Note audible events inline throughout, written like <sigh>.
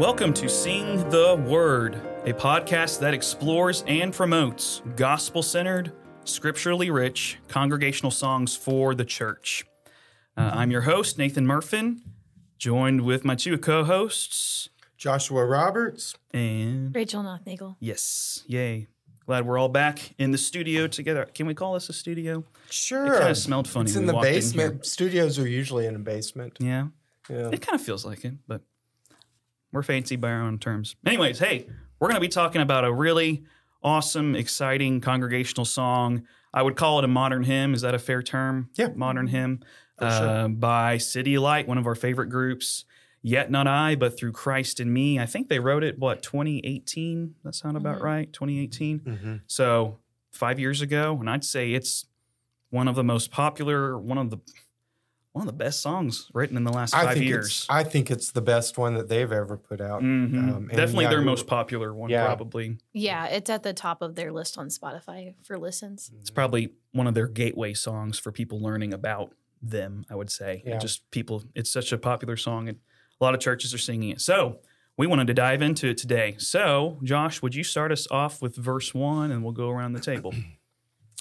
Welcome to Sing the Word, a podcast that explores and promotes gospel centered, scripturally rich congregational songs for the church. Uh, I'm your host, Nathan Murfin, joined with my two co hosts, Joshua Roberts. and Rachel Nothnagel. yes, yay. Glad we're all back in the studio together. Can we call this a studio? Sure. It kind of smelled funny. It's in we the walked in basement. Studios are usually in a basement. yeah. Yeah. It kind of feels like it, but we're fancy by our own terms. Anyways, hey, we're going to be talking about a really awesome, exciting congregational song. I would call it a modern hymn. Is that a fair term? Yeah. Modern hymn For sure. uh, by CityAlight, one of our favorite groups. Yet not I, but through Christ in me. I think they wrote it, what, 2018? That sound about Mhm. right? 2018? hmm So five years ago, and I'd say it's one of the most popular, one of the one of the best songs written in the last I five think years. it's I think it's the best one that they've ever put out. Mhm. Um, and Definitely yeah, their most popular one, Yeah. probably. Yeah, it's at the top of their list on Spotify for listens. It's probably one of their gateway songs for people learning about them, I would say. Yeah. Just people, it's such a popular song, and a lot of churches are singing it. So we wanted to dive into it today. So, Josh, would you start us off with verse one and we'll go around the table? <clears throat>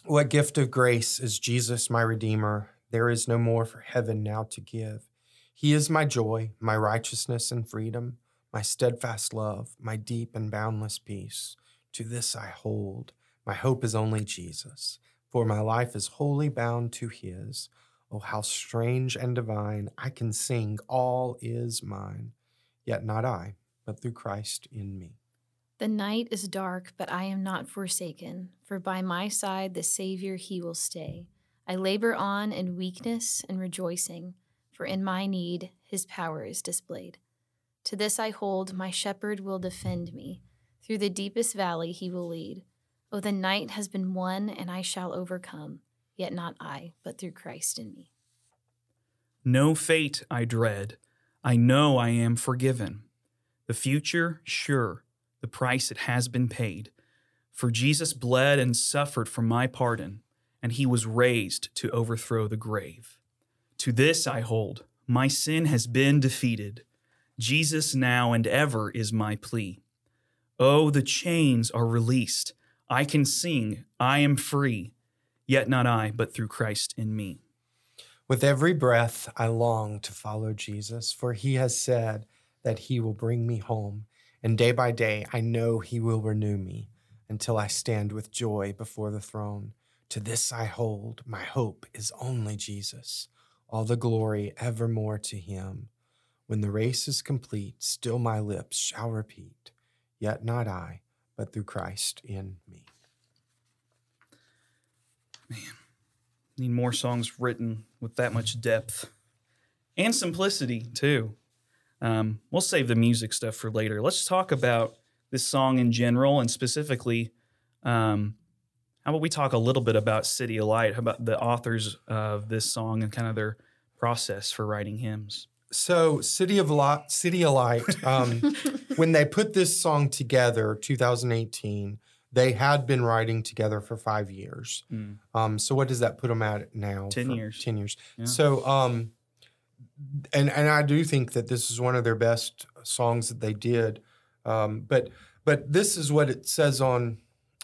What gift of grace is Jesus, my Redeemer? There is no more for heaven now to give. He is my joy, my righteousness and freedom, my steadfast love, my deep and boundless peace. To this I hold. My hope is only Jesus, for my life is wholly bound to His. Oh, how strange and divine! I can sing, all is mine. Yet not I, but through Christ in me. The night is dark, but I am not forsaken, for by my side the Savior he will stay. I labor on in weakness and rejoicing, for in my need his power is displayed. To this I hold, my shepherd will defend me. Through the deepest valley he will lead. Oh, the night has been won, and I shall overcome, yet not I, but through Christ in me. No fate I dread. I know I am forgiven. The future, sure, the price it has been paid. For Jesus bled and suffered for my pardon, and he was raised to overthrow the grave. To this I hold my sin has been defeated. Jesus now and ever is my plea. Oh, the chains are released. I can sing, I am free. Yet not I, but through Christ in me. With every breath, I long to follow Jesus, for he has said that he will bring me home. And day by day, I know he will renew me until I stand with joy before the throne. To this I hold. My hope is only Jesus. All the glory evermore to him. When the race is complete, still my lips shall repeat, Yet not I, but through Christ in me. Man, need more songs written with that much depth and simplicity too. Um, we'll save the music stuff for later. Let's talk about this song in general and specifically. Um, how about we talk a little bit about CityAlight? How about the authors of this song and kind of their process for writing hymns? So, CityAlight, City of Light, um, <laughs> when they put this song together, 2018, they had been writing together for five years. Mm. Um, so, what does that put them at now? 10 years. Ten years. Yeah. So, um, and and I do think that this is one of their best songs that they did. Um, but but this is what it says on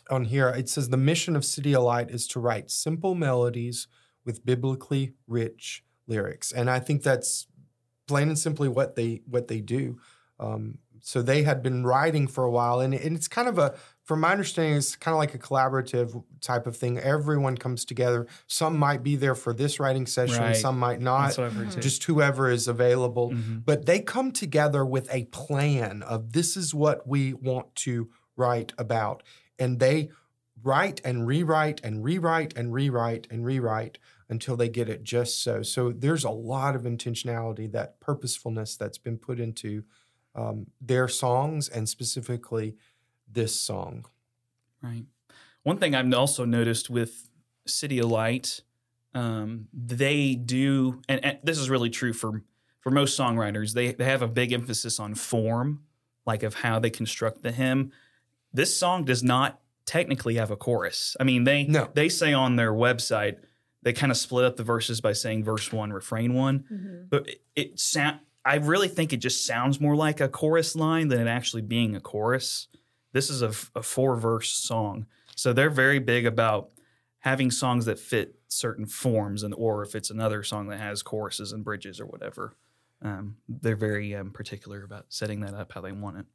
on here. It says the mission of CityAlight is to write simple melodies with biblically rich lyrics, and I think that's plain and simply what they what they do. Um, so they had been writing for a while, and, and it's kind of a, from my understanding, it's kind of like a collaborative type of thing. Everyone comes together. Some might be there for this writing session, Right. some might not. That's what I've heard too. Just whoever is available. Mhm. But they come together with a plan of this is what we want to write about, and they write and rewrite and rewrite and rewrite and rewrite until they get it just so. So there's a lot of intentionality, that purposefulness that's been put into um, their songs and specifically this song. Right. One thing I've also noticed with CityAlight, um, they do, and, and this is really true for for most songwriters. They they have a big emphasis on form, like of how they construct the hymn. This song does not technically have a chorus. I mean, they No. they say on their website they kind of split up the verses by saying verse one, refrain one, Mhm. but it, it sound I really think it just sounds more like a chorus line than it actually being a chorus. This is a, a four verse song. So they're very big about having songs that fit certain forms, and or if it's another song that has choruses and bridges or whatever. Um, they're very um, particular about setting that up how they want it.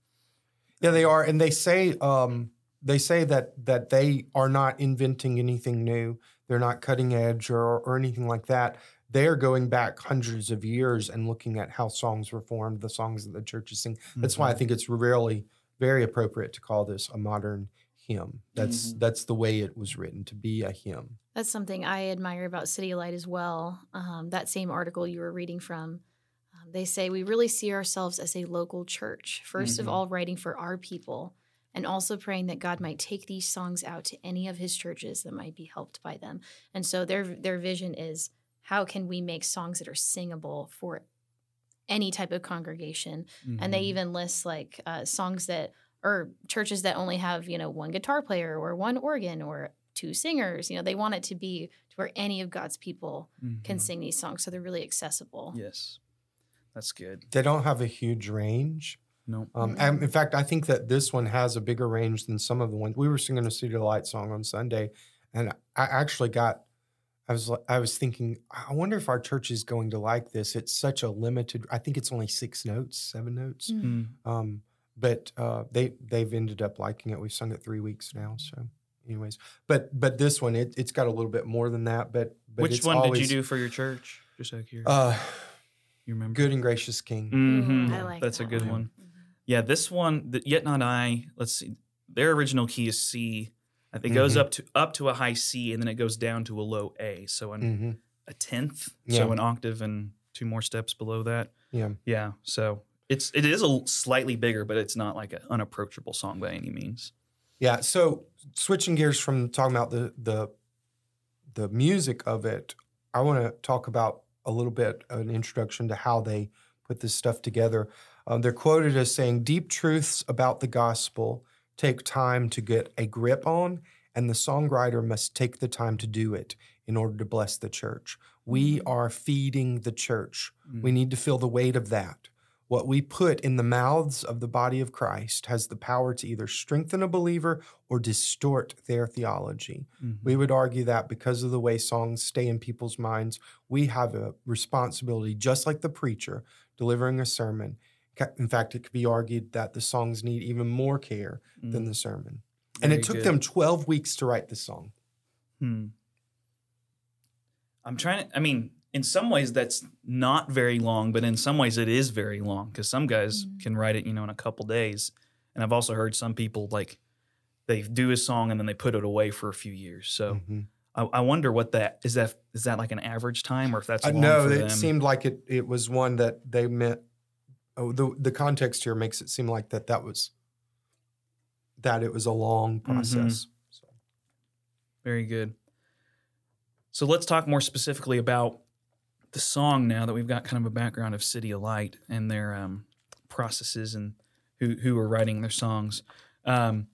Yeah, they are, and they say um, they say that that they are not inventing anything new. They're not cutting edge or or anything like that. They're going back hundreds of years and looking at how songs were formed, the songs that the churches sing. That's why I Mhm. think it's really very appropriate to call this a modern hymn. That's Mhm. that's the way it was written to be a hymn. That's something I admire about CityAlight as well. Um, that same article you were reading from, they say we really see ourselves as a local church, 1st of Mhm. all, writing for our people, and also praying that God might take these songs out to any of His churches that might be helped by them. And so their their vision is how can we make songs that are singable for any type of congregation and they Mhm. even list like uh, songs that or churches that only have you know one guitar player or one organ or two singers you know they want it to be to where any of god's people can Mhm. sing these songs so they're really accessible Yes, that's good. They don't have a huge range. No, Um, Mhm. and in fact, I think that this one has a bigger range than some of the ones we were singing a CityAlight song on Sunday, and I actually got. I was li- I was thinking, I wonder if our church is going to like this. It's such a limited. I think it's only six notes, seven notes. Mm. Mm. Um, but uh, they they've ended up liking it. We've sung it three weeks now. So, anyways, but but this one it it's got a little bit more than that. But, but which it's one did you do for your church? Just out of curiosity. Uh, you remember? good and gracious King. Mhm. Ooh, I like That's a that good one. one. Mhm. Yeah, this one, the, yet not I. Let's see. Their original key is C. I think It goes Mhm. up to up to a high C, and then it goes down to a low A. So an, hmm a tenth. Yeah. So an octave and two more steps below that. Yeah. Yeah. So it's it is a l- slightly bigger, but it's not like an unapproachable song by any means. Yeah. So switching gears from talking about the the the music of it, I want to talk about a little bit an introduction to how they put this stuff together. Um, they're quoted as saying, "Deep truths about the gospel take time to get a grip on, and the songwriter must take the time to do it in order to bless the church. We Mhm. are feeding the church. Mm. We need to feel the weight of that. What we put in the mouths of the body of Christ has the power to either strengthen a believer or distort their theology. Mhm. We would argue that because of the way songs stay in people's minds, we have a responsibility, just like the preacher delivering a sermon. In fact, it could be argued that the songs need even more care than Mm. the sermon. And it took good. them 12 weeks to write the song. Hmm. I'm trying to. I mean, in some ways that's not very long, but in some ways it is very long because some guys Mhm. can write it, you know, in a couple days. And I've also heard some people like they do a song and then they put it away for a few years. So Mhm. I, I wonder what that is. That is that like an average time, or if that's Uh, long no, for it them? seemed like it. It was one that they meant. Oh, the the context here makes it seem like that that was that it was a long Mm-hmm. process. So, Very good. So let's talk more specifically about the song now that we've got kind of a background of CityAlight and their um, processes and who who are writing their songs. Um,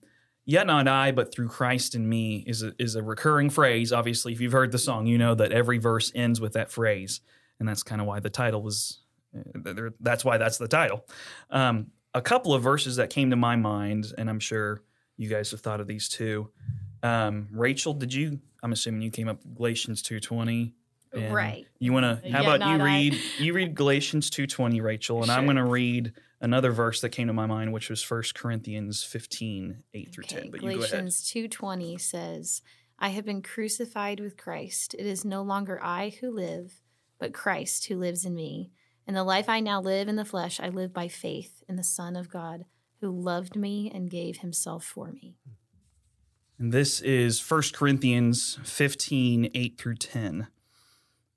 Yet not I, but through Christ in me is a, is a recurring phrase. Obviously, if you've heard the song, you know that every verse ends with that phrase, and that's kind of why the title was. uh, That's why that's the title. Um, a couple of verses that came to my mind, and I'm sure you guys have thought of these too. Um, Rachel, did you? I'm assuming you came up with Galatians two twenty. Right You want to? How Yeah, about you I. read? <laughs> You read Galatians two twenty, Rachel, and I'm going to read another verse that came to my mind, which was First Corinthians 15, 8 through Okay, 10. But you go ahead. Galatians 2:20 says, "I have been crucified with Christ. It is no longer I who live, but Christ who lives in me. And the life I now live in the flesh, I live by faith in the Son of God, who loved me and gave himself for me." And this is 1 Corinthians 15, 8 through 10.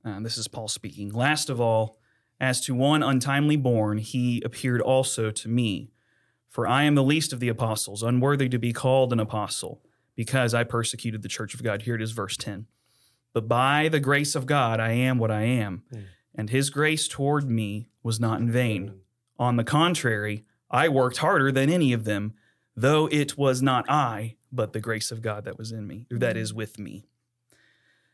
Uh, this is Paul speaking. Last of all, as to one untimely born, he appeared also to me. For I am the least of the apostles, unworthy to be called an apostle, because I persecuted the church of God. Here it is, verse 10. But by the grace of God, I am what I am, Mm. and his grace toward me was not in vain. On the contrary, I worked harder than any of them, though it was not I, but the grace of God that was in me, that is with me.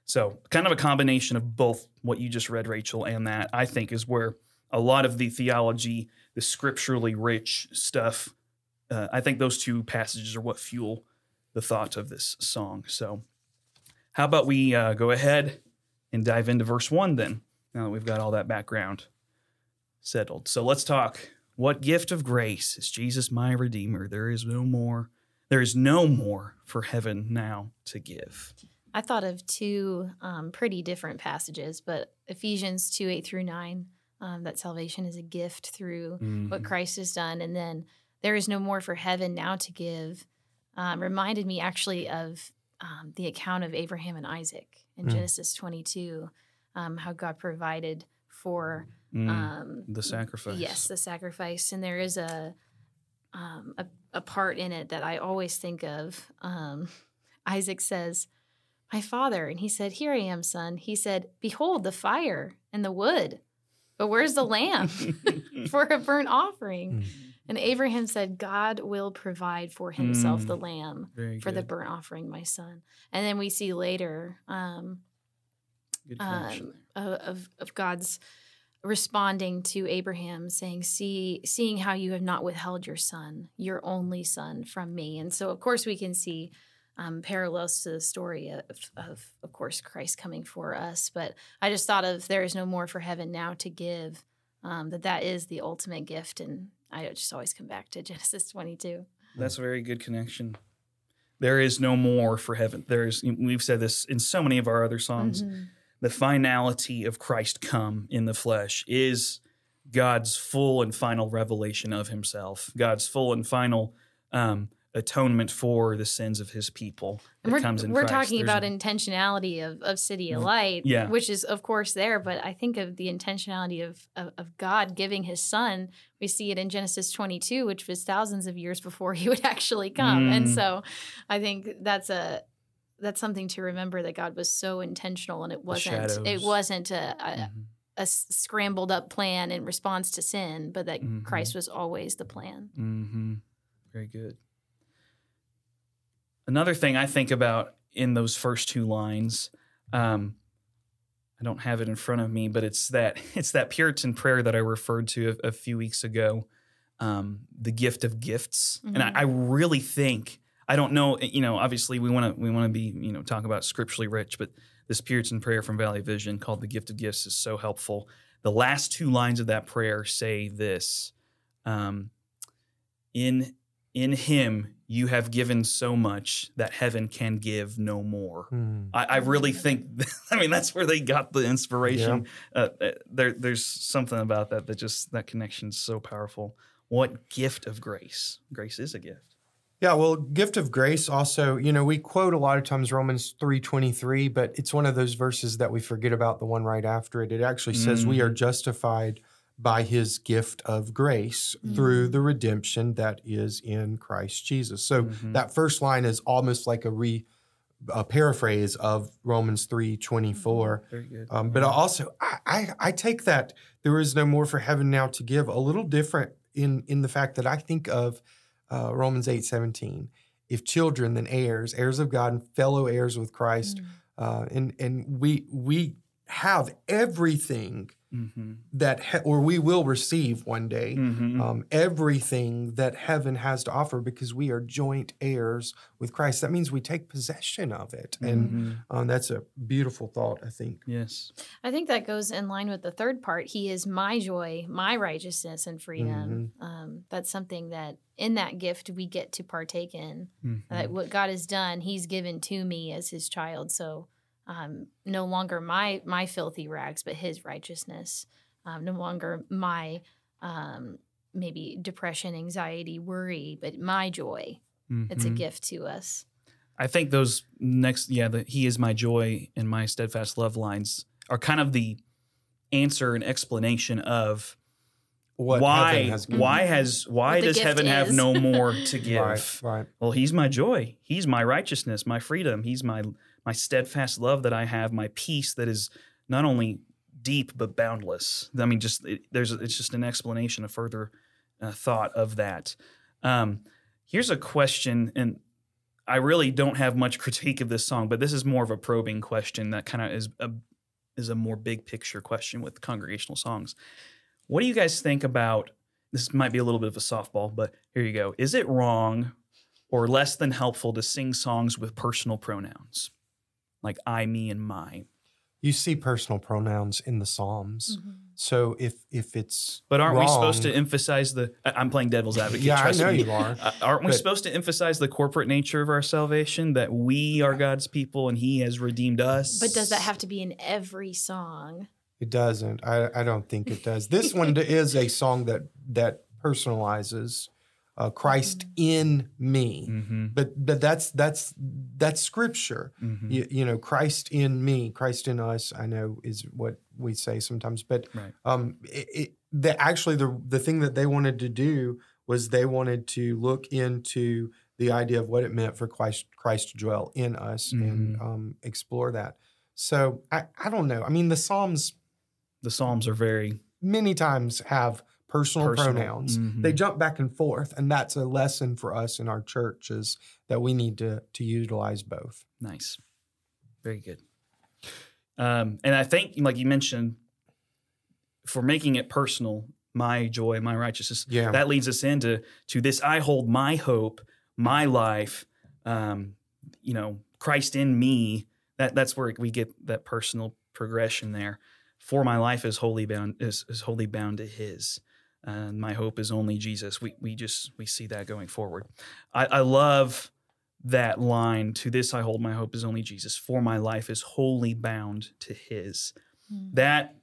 So, kind of a combination of both what you just read, Rachel, and that I think is where a lot of the theology, the scripturally rich stuff, uh, I think those two passages are what fuel the thought of this song. So, how about we uh, go ahead and dive into verse one then? Now that we've got all that background settled. So let's talk. What gift of grace is Jesus my Redeemer? There is no more. There is no more for heaven now to give. I thought of two um, pretty different passages, but Ephesians 2 8 through 9, um, that salvation is a gift through what Mhm. Christ has done. And then there is no more for heaven now to give, um, reminded me actually of um, the account of Abraham and Isaac in Mm. Genesis 22, um, how God provided for Mm, um, the sacrifice. Yes, the sacrifice, and there is a um, a, a part in it that I always think of. Um, <laughs> Isaac says, "My father," and he said, "Here I am, son." He said, "Behold the fire and the wood, but where's the lamb <laughs> for a burnt offering?" Mm. And Abraham said, "God will provide for himself Mm. the lamb Very for the burnt offering, my son." And then we see later. Um, Good um, of of God's responding to Abraham, saying, "See, seeing how you have not withheld your son, your only son, from me." And so, of course, we can see um, parallels to the story of, of, of course, Christ coming for us. But I just thought of there is no more for heaven now to give. Um, that that is the ultimate gift, and I just always come back to <laughs> Genesis twenty-two. That's a very good connection. There is no more for heaven. There is. We've said this in so many of our other songs. Mhm. The finality of Christ come in the flesh is God's full and final revelation of Himself. God's full and final um, atonement for the sins of His people that And we're, comes in we're Christ. talking There's- about intentionality of, of CityAlight, Yeah. which is of course there, but I think of the intentionality of, of, of God giving his son. We see it in Genesis 22, which was thousands of years before <laughs> he would actually come. And Mm. so I think that's a that's something to remember that God was so intentional and it wasn't it wasn't a, a, Mhm. a scrambled up plan in response to sin, but that Mhm. Christ was always the plan. Mm-hmm. Very good. Another thing I think about in those first two lines, um, I don't have it in front of me, but it's that <laughs> it's that Puritan prayer that I referred to a, a few weeks ago, um, the gift of gifts, and I, Mhm. I really think I don't know. You know, obviously we want to we want to be you know talk about scripturally rich, but this Puritan prayer from Valley Vision called the gift of gifts is so helpful. The last two lines of that prayer say this. Um, in in him you have given so much that heaven can give no more. Mm. i, I really think <laughs> i mean that's where they got the inspiration. Uh, uh, there, there's something about that that just that connection is so powerful. What gift of grace? Grace is a gift. Yeah, well, gift of grace also, you know, we quote a lot of times Romans 3:23, but it's one of those verses that we forget about the one right after it. It actually says we are justified by his gift of grace through the redemption that is in Christ Jesus. So Mhm. that first line is almost like a re a paraphrase of Romans 3:24. very good Um, but also, I, I, I take that there is no more for heaven now to give a little different in in the fact that I think of uh, Romans eight seventeen. If children, then heirs, heirs of God, and fellow heirs with Christ, uh, and and we we have everything mm-hmm. that he- or we will receive one day. Mm-hmm. Um, everything that heaven has to offer because we are joint heirs with Christ. That means we take possession of it, and Mhm. um, that's a beautiful thought. I think. yes I think that goes in line with the third part. He is my joy, my righteousness, and freedom. Um, that's something that in that gift we get to partake in. Mhm. That what God has done, He's given to me as His child. So um, no longer my my filthy rags, but His righteousness. Um, no longer my um, maybe depression, anxiety, worry, but my joy. It's a Mhm. gift to us. I think those next, yeah, the "He is my joy" and my steadfast love lines are kind of the answer and explanation of What why has given. why has why does gift heaven have no more to <laughs> give? Right, right. Well, He's my joy. He's my righteousness, my freedom. He's my my steadfast love that I have, my peace that is not only deep but boundless. I mean, just it, there's it's just an explanation, a further uh, thought of that. Um, here's a question, and I really don't have much <laughs> critique of this song, but this is more of a probing question that kind of is a is a more big picture question with congregational songs. What do you guys think about this? Might be a little bit of a softball, but here you go. Is it wrong or less than helpful to sing songs with personal pronouns like I, me, and my? You see personal pronouns in the Psalms. Mhm. So if if it's But aren't we supposed to emphasize the? I- I'm playing devil's advocate. Yeah, I trust know me. you are. Uh, aren't we supposed to emphasize the corporate nature of our salvation? That we are God's people and He has redeemed us. But does that have to be in every song? It doesn't. I, I don't think it does. This one is a song that that personalizes uh, Christ Mm-hmm. in me. Mm-hmm, But but that's that's that's scripture. mm-hmm. You, you know, Christ in me, Christ in us. I know is what we say sometimes. But Right. um, it, it, the actually the the thing that they wanted to do was they wanted to look into the idea of what it meant for Christ Christ to dwell in us and Mm-hmm. um, explore that. So I, I don't know. I mean, the Psalms The Psalms are very many times have personal, Personal. pronouns. Mhm. They jump back and forth, and that's a lesson for us in our churches that we need to to utilize both. nice, very good. Um, and I think, like you mentioned, for making it personal, my joy, my righteousness, Yeah. that leads us into to this. I hold my hope, my life. Um, you know, Christ in me. That that's where we get that personal progression there. For my life is wholly bound is, is wholly bound to His. And my hope is only Jesus. We we just we see that going forward. I, I love that line. To this I hold my hope is only Jesus. For my life is wholly bound to His. Mm. That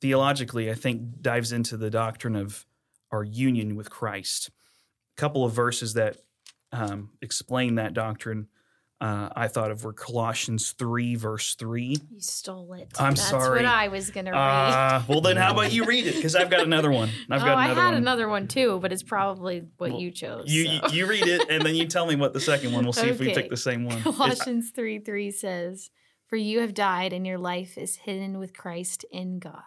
theologically, I think, dives into the doctrine of our union with Christ. A couple of verses that um, explain that doctrine uh, I thought of were Colossians 3, verse 3. You stole it. I'm That's sorry. what I was gonna read. Uh, well, then how about you read it? Because I've got another one. I've <laughs> oh, got I had one. another one too, but it's probably what Well, you chose. You, so. you you read it and then you tell me what the second one. We'll see if we Okay. pick the same one. <laughs> It's- Colossians 3 3 says, For you have died, and your life is hidden with Christ in God.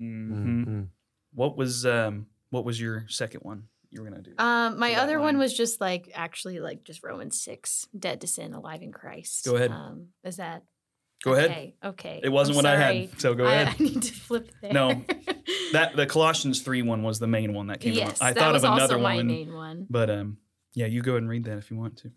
Mhm. Mhm. What was um what was your second one you were gonna do? Um, my other line. one was just like actually like just Romans 6, dead to sin, alive in Christ. Go ahead. Um, is that Go ahead. okay? Okay. It wasn't I'm what I had, so go I- ahead. <laughs> I need to flip there. No, <laughs> That the Colossians three one was the main one that came. to mind. yes, I thought of another also my one, main one. but um, yeah, you go ahead and read that if you want to.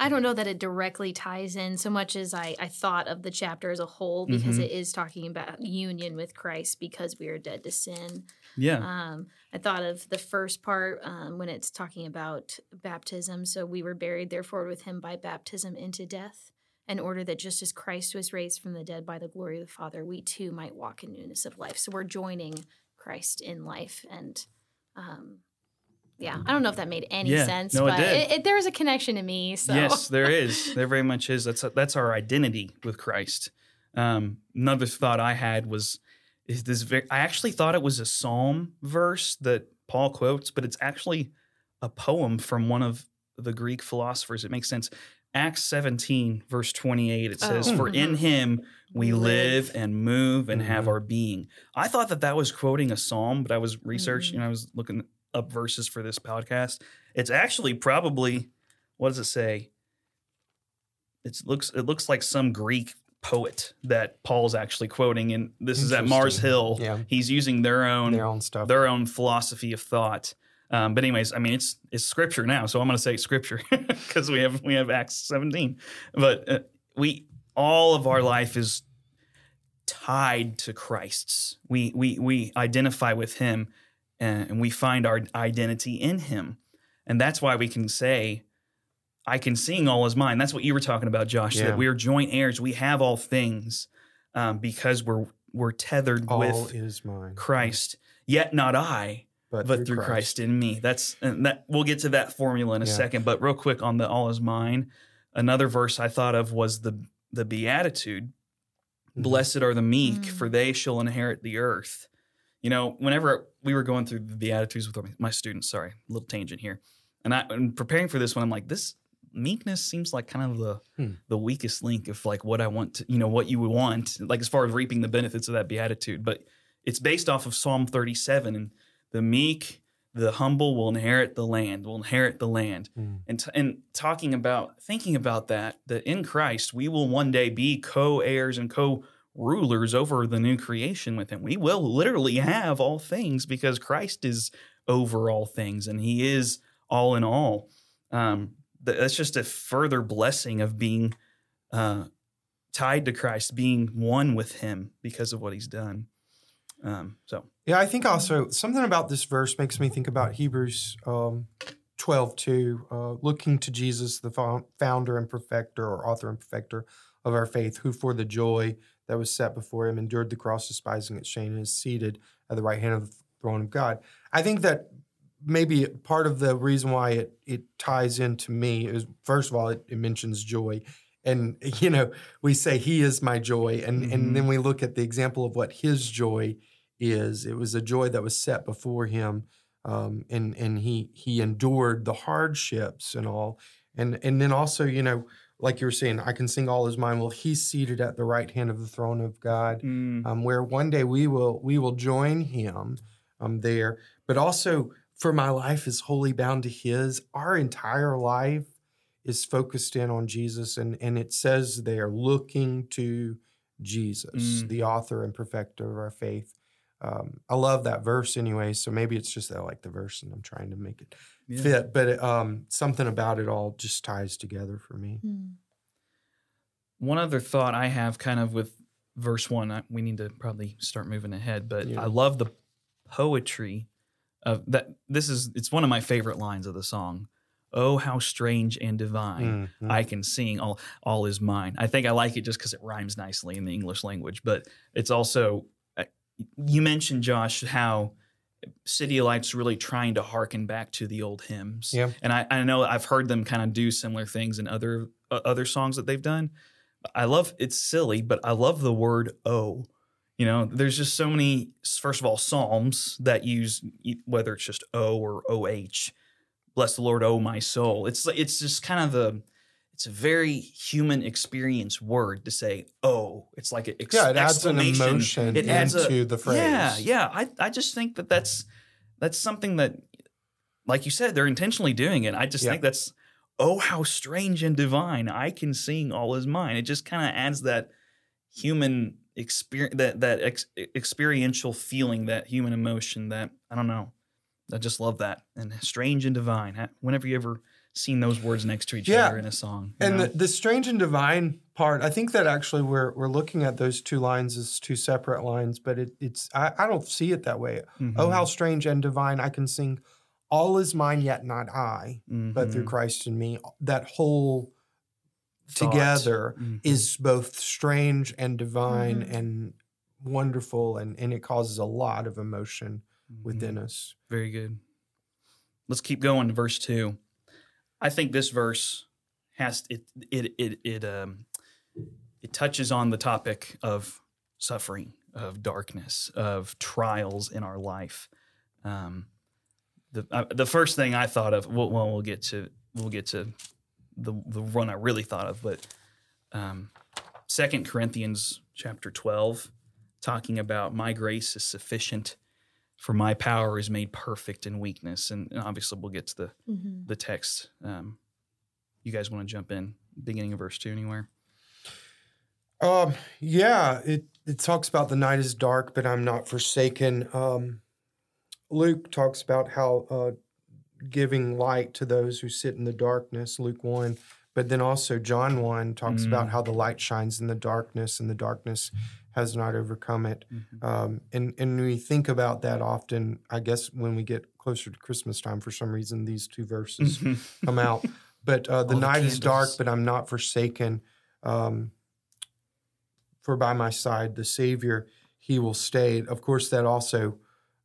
I don't know that it directly ties in so much as I, I thought of the chapter as a whole because Mhm. it is talking about union with Christ because we are dead to sin. Yeah, Um, I thought of the first part um, when it's talking about baptism. So we were buried, therefore, with him by baptism into death, in order that just as Christ was raised from the dead by the glory of the Father, we too might walk in newness of life. So we're joining Christ in life. And um, yeah, I don't know if that made any Yeah. sense, No, it but did. it, there was a connection to me. So yes, there <laughs> is. There very much is. That's that's our identity with Christ. Um, another thought I had was is this. Very, I actually thought it was a psalm verse that Paul quotes, but it's actually a poem from one of the Greek philosophers. It makes sense. Acts 17, verse 28, it says, Oh. For in Mhm. him we live and move and have Mhm. our being. I thought that that was quoting a psalm, but I was researching, Mhm. I was looking up verses for this podcast. It's actually probably, what does it say? It looks it looks like some Greek poet that Paul's actually quoting, and this is at Mars Hill. Yeah. He's using their own Their own stuff. their own philosophy of thought. Um, but anyways, I mean, it's it's scripture now, so I'm going to say scripture <laughs> because we have we have Acts 17. But uh, we all of our life is tied to Christ's. We we we identify with Him, and, and we find our identity in Him, and that's why we can say, "I can sing all is mine." That's what you were talking about, Josh. Yeah. That we are joint heirs. We have all things um, because we're we're tethered All with is mine. Christ. Yet not I, but, but through Christ. in me. That's and that we'll get to that formula in a Yeah. second. But real quick on the all is mine. Another verse I thought of was the the beatitude. Mhm. Blessed are the meek, Mm. for they shall inherit the earth. You know, whenever we were going through the beatitudes with my students, sorry, a little tangent here, and I and preparing for this one, I'm like, this meekness seems like kind of the Hmm. the weakest link of like what I want to, you know, what you would want, like as far as reaping the benefits of that beatitude. But it's based off of Psalm 37, and the meek, the humble will inherit the land, will inherit the land. Mm. And, t- and talking about, thinking about that, that in Christ, we will one day be co heirs and co rulers over the new creation with him. We will literally have all things because Christ is over all things and he is all in all. Um, that's just a further blessing of being uh, tied to Christ, being one with him because of what he's done. Um, so, yeah, I think also something about this verse makes me think about Hebrews um, 12 2, uh, looking to Jesus, the founder and perfecter or author and perfecter of our faith, who for the joy that was set before him endured the cross, despising its shame, and is seated at the right hand of the throne of God. I think that maybe part of the reason why it, it ties into me is first of all, it, it mentions joy. And, <laughs> you know, we say, He is my joy. And, mm-hmm. and then we look at the example of what His joy is. It was a joy that was set before Him. Um, and and he he endured the hardships and all and and then also you know like you were saying, I can sing all his mind. Well, he's seated at the right hand of the throne of God, mm. um, where one day we will we will join him um, there. But also, for my life is wholly bound to His. Our entire life is focused in on Jesus, and and it says they are looking to Jesus, mm. the author and perfecter of our faith. Um, I love that verse anyway. So maybe it's just that I like the verse, and I'm trying to make it yeah. fit. But it, um, something about it all just ties together for me. Mm. One other thought I have, kind of with verse one, I, we need to probably start moving ahead. But yeah. I love the poetry of that. This is it's one of my favorite lines of the song. Oh, how strange and divine! Mm-hmm. I can sing all all is mine. I think I like it just because it rhymes nicely in the English language, but it's also uh, you mentioned Josh how CityAlight's really trying to harken back to the old hymns. Yeah. And I, I know I've heard them kind of do similar things in other uh, other songs that they've done. I love it's silly, but I love the word "oh." You know, there's just so many. First of all, psalms that use whether it's just O or "oh." Bless the Lord, O my soul. It's it's just kind of a, it's a very human experience word to say oh it's like an ex- yeah it adds an emotion it adds into a, the phrase yeah yeah I, I just think that that's that's something that like you said they're intentionally doing it i just yeah. think that's oh how strange and divine i can sing all is mine it just kind of adds that human experience that that ex- experiential feeling that human emotion that i don't know i just love that and strange and divine whenever you ever seen those words next to each yeah. other in a song. And the, the, strange and divine part, I think that actually we're we're looking at those two lines as two separate lines, but it, it's I, I, don't see it that way. Mm-hmm. Oh, how strange and divine! I can sing, all is mine, yet not I, mm-hmm. but through mm-hmm. Christ in me. That whole. Together mm-hmm. is both strange and divine mm-hmm. and wonderful, and and it causes a lot of emotion within mm-hmm. us. Very good. Let's keep going to verse two. I think this verse has it it it it um it touches on the topic of suffering, of darkness, of trials in our life. Um, the uh, the first thing I thought of, well, well, we'll get to we'll get to the the one I really thought of, but um, Second Corinthians chapter twelve, talking about my grace is sufficient for my power is made perfect in weakness. And, and obviously, we'll get to the mm-hmm. the text. Um, you guys want to jump in beginning of verse two anywhere? Um, yeah, it it talks about the night is dark, but I'm not forsaken. Um, Luke talks about how uh, giving light to those who sit in the darkness. Luke one, but then also John one talks mm. about how the light shines in the darkness, and the darkness has not overcome it. Mm-hmm. Um, and and we think about that often. I guess when we get closer to Christmas time, for some reason, these two verses mm-hmm. come out. But uh, <laughs> the night the is dark, but I'm not forsaken. Um, for by my side, the Savior, He will stay. Of course, that also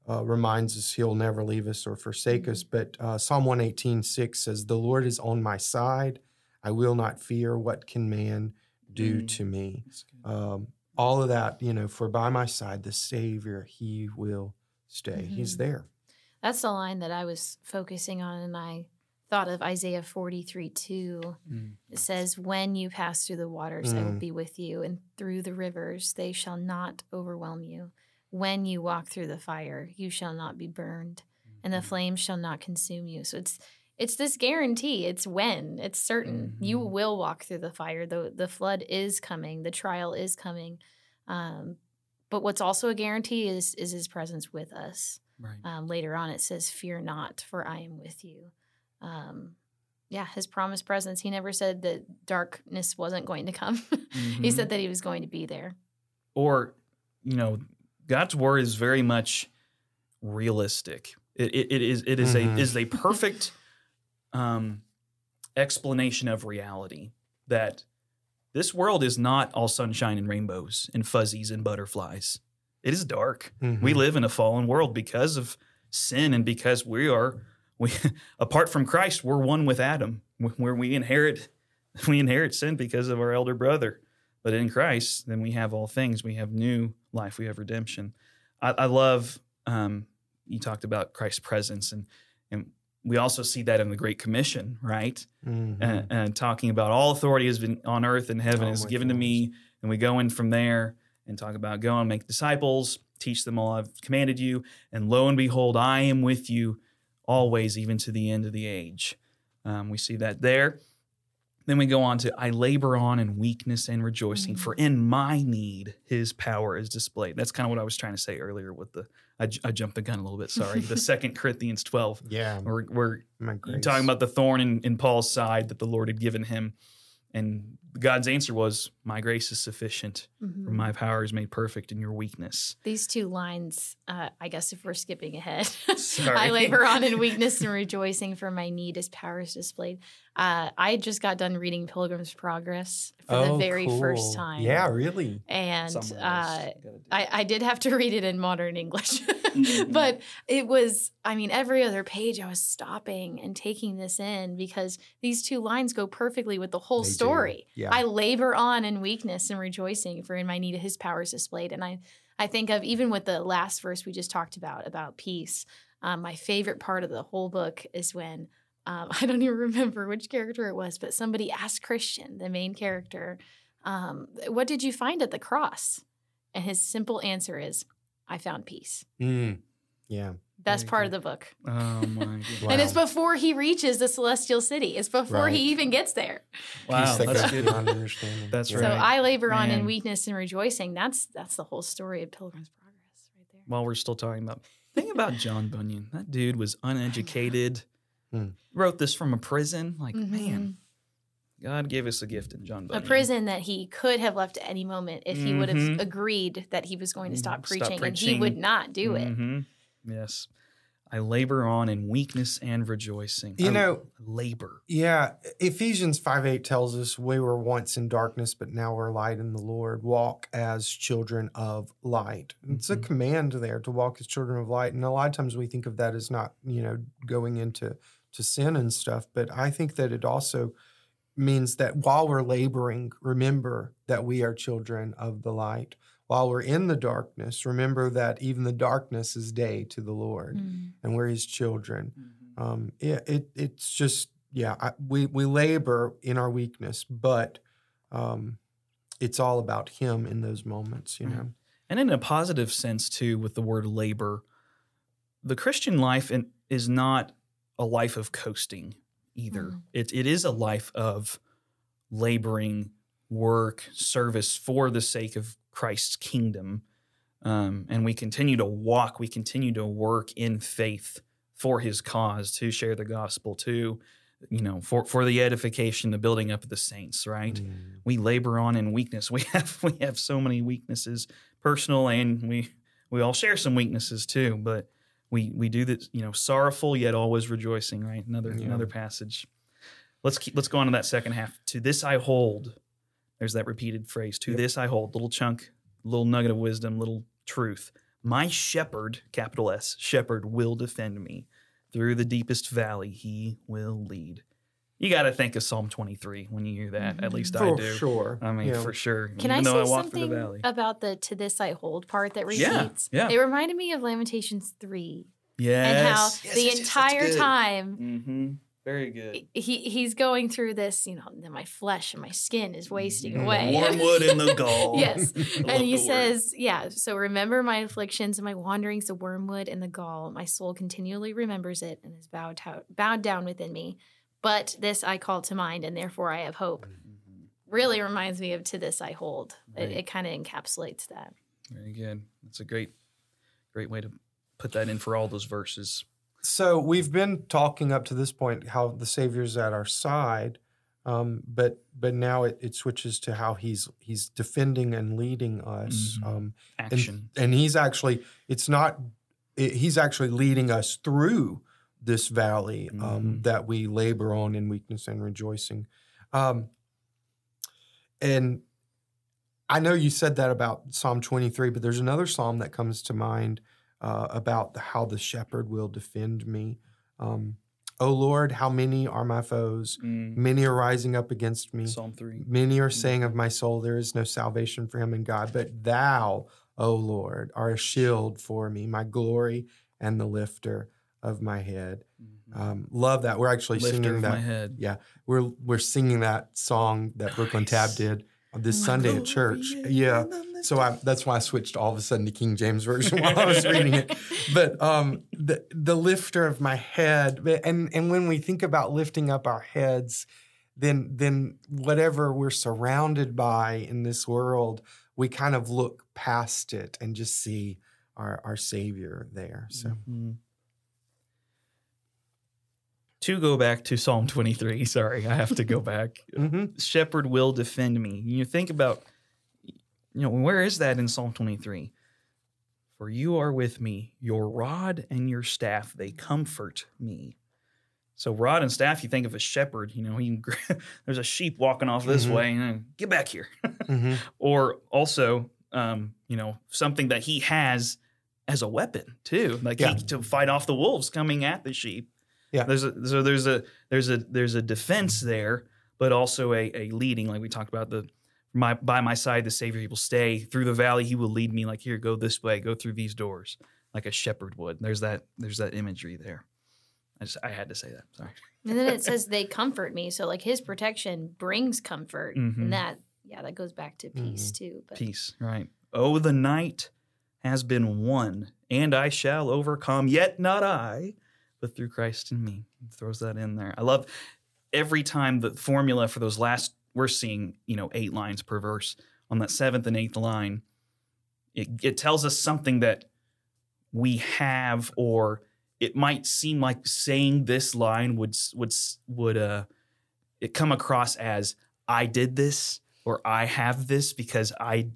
uh, reminds us He'll never leave us or forsake mm-hmm. us. But uh, Psalm 118, 6 says, The Lord is on my side. I will not fear. What can man do mm. to me? Um, all of that, you know, for by my side, the Savior, He will stay. Mm-hmm. He's there. That's the line that I was focusing on, and I thought of Isaiah 43 2. Mm. It says, When you pass through the waters, mm. I will mm. be with you, and through the rivers, they shall not overwhelm you. When you walk through the fire, you shall not be burned, mm-hmm. and the mm-hmm. flames shall not consume you. So it's it's this guarantee. It's when. It's certain. Mm-hmm. You will walk through the fire. The the flood is coming. The trial is coming. Um, but what's also a guarantee is is his presence with us. Right. Um, later on, it says, "Fear not, for I am with you." Um, yeah, his promised presence. He never said that darkness wasn't going to come. <laughs> he Mhm. said that he was going to be there. or you know god's word is very much realistic it, it, it is it is Mhm. a is a perfect um explanation of reality that this world is not all sunshine and rainbows and fuzzies and butterflies it is dark we Mhm. live in a fallen world because of sin and because we are we <laughs> apart from christ we're one with adam where we inherit <laughs> we inherit sin because of our elder brother but in christ then we have all things. We have new life. We have redemption. I, I love um, you talked about christ's presence and and we also see that in the great commission right? Mhm. and, and talking about all authority has been on earth and heaven Oh is given to me. and we go in from there and talk about go and make disciples teach them all i've commanded you. And lo and behold i am with you always even to the end of the age. Um, we see that there then we go on to i labor on in weakness and rejoicing Mhm. for in my need his power is displayed that's kind of what i was trying to say earlier with the i, j- I jumped the gun a little bit sorry the <laughs> second corinthians 12 yeah, where, where my you're talking about the thorn in, in Paul's side that the Lord had given him. And God's answer was, My grace is sufficient, Mhm. for my power is made perfect in your weakness. These two lines, uh, I guess if we're skipping ahead, <laughs> Sorry. I labor on in <laughs> weakness and rejoicing for my need as power is displayed. Uh, I just got done reading Pilgrim's Progress for the Oh, very first time. Yeah, really. And uh, I, I did have to <laughs> read it in modern English, Mhm. but it was, I mean, every other page I was stopping and taking this in because these two lines go perfectly with the whole They do. Yeah. I labor on in weakness and rejoicing, for in my need of his power is displayed. And I, I think of even with the last verse we just talked about, about peace, um, my favorite part of the whole book is when. Um, <laughs> I don't even remember which character it was, but somebody asked Christian, the main character, um, what did you find at the cross? And his simple answer is, I found peace. Mm. Yeah. Best part of the book. Oh my <laughs> goodness. Wow. And it's before he reaches the celestial city. It's before Right. he even gets there. Wow, Peace that's good. understanding. That's right. So I labor on in weakness and rejoicing. That's that's the whole story of Pilgrim's Progress right there. While we're still talking about, think about John Bunyan. That dude was uneducated, Hmm. wrote this from a prison. Like, Mhm. man, God gave us a gift in John Bunyan. a prison that he could have left at any moment if he would have Mhm. agreed that he was going to stop Mhm. Stop preaching, and he would not do it. Yes. I labor on in weakness and rejoicing. You I know- labor. Yeah, Ephesians 5 8 tells us we were once in darkness, but now we're light in the Lord. Walk as children of light. It's a Mhm. command there to walk as children of light. And a lot of times we think of that as not, you know, going into to sin and stuff. But I think that it also means that while we're laboring, remember that we are children of the light. While we're in the darkness, remember that even the darkness is day to the Lord Mm. and we're his children um, it, it it's just yeah I, we we labor in our weakness but um, it's all about him in those moments you Mhm. know And in a positive sense, too, with the word labor, the Christian life in, is not a life of coasting either. Mhm. It, it is a life of laboring, work, service for the sake of Christ's kingdom. Um, and we continue to walk, we continue to work in faith for his cause, to share the gospel, to, you know, for, for the edification, the building up of the saints, right? Mm. we labor on in weakness. <laughs> We have we have so many weaknesses, personal, and we we all share some weaknesses too. But we we do this, you know, sorrowful yet always rejoicing. Right, another Yeah. another passage. Let's keep let's go on to that second half. To this I hold. There's that repeated phrase. To Yep. this I hold. Little chunk, little nugget of wisdom, little truth. My shepherd, capital S, shepherd will defend me. Through the deepest valley, he will lead. You got to think of Psalm 23 when you hear that. At least I for do. sure I mean, Yeah. for sure. Can Even I say I walk through the something about the "to this I hold" part that repeats? yeah. yeah. It reminded me of Lamentations three Yes. and how Yes, the yes, yes, entire good. time Mm-hmm. Very good. he he's going through this. You know, my flesh and my skin is wasting Mhm. away. Wormwood in the <laughs> gall. yes. <laughs> And he the word. says, yeah, so remember my afflictions and my wanderings, the wormwood and the gall. My soul continually remembers it and is bowed, to- bowed down within me. But this I call to mind, and therefore I have hope. Mhm. Really reminds me of to this I hold. It, it kind of encapsulates that. Very good. That's a great, great way to put that in for all those verses. So we've been talking up to this point how the Savior's at our side, um, but but now it, it switches to how he's he's defending and leading us, Mhm. um, Action. and he's actually it's not it, he's actually leading us through this valley um, Mhm. that we labor on in weakness and rejoicing. Um, and I know you said that about Psalm 23, but there's another psalm that comes to mind uh, about the, how the shepherd will defend me. Um, oh Lord, how many are my foes? Mm. Many are rising up against me. Psalm three. Many are saying of my soul, there is no salvation for him in God. But thou, O Lord, are a shield for me, my glory and the lifter of my head. Mhm. Um, love that. We're actually Lifter singing of my that. head. Yeah, we're we're singing that song that Brooklyn Tab did this My Sunday at church. Yeah. The So I, that's why I switched all of a sudden to King James version <laughs> while I was reading it. But um, the the lifter of my head, and and when we think about lifting up our heads, then then whatever we're surrounded by in this world, we kind of look past it and just see our our Savior there. So Mhm. To go back to Psalm 23, sorry, I have to go back. <laughs> mhm. Shepherd will defend me. You think about, you know, where is that in Psalm 23? For you are with me, your rod and your staff, they comfort me. So, rod and staff, you think of a shepherd, you know, he, <laughs> there's a sheep walking off this Mhm. way, and get back here. <laughs> Mhm. or also um, you know something that he has as a weapon too like Yeah. he, to fight off the wolves coming at the sheep Yeah. there's a so there's a there's a there's a defense there but also a, a leading like we talked about the my by my side the savior he will stay through the valley he will lead me like here go this way go through these doors like a shepherd would there's that there's that imagery there i just i had to say that sorry And then it says they comfort me. So like his protection brings comfort. Mhm. And that yeah, that goes back to peace too. But Peace, right. Oh, the night has been won, and I shall overcome, yet not I, but through Christ in me. Throws that in there. I love every time the formula for those last, we're seeing, you know, eight lines per verse. On that seventh and eighth line, it, it tells us something that we have, or it might seem like saying this line would, would, would, uh, it come across as, I did this or I have this because I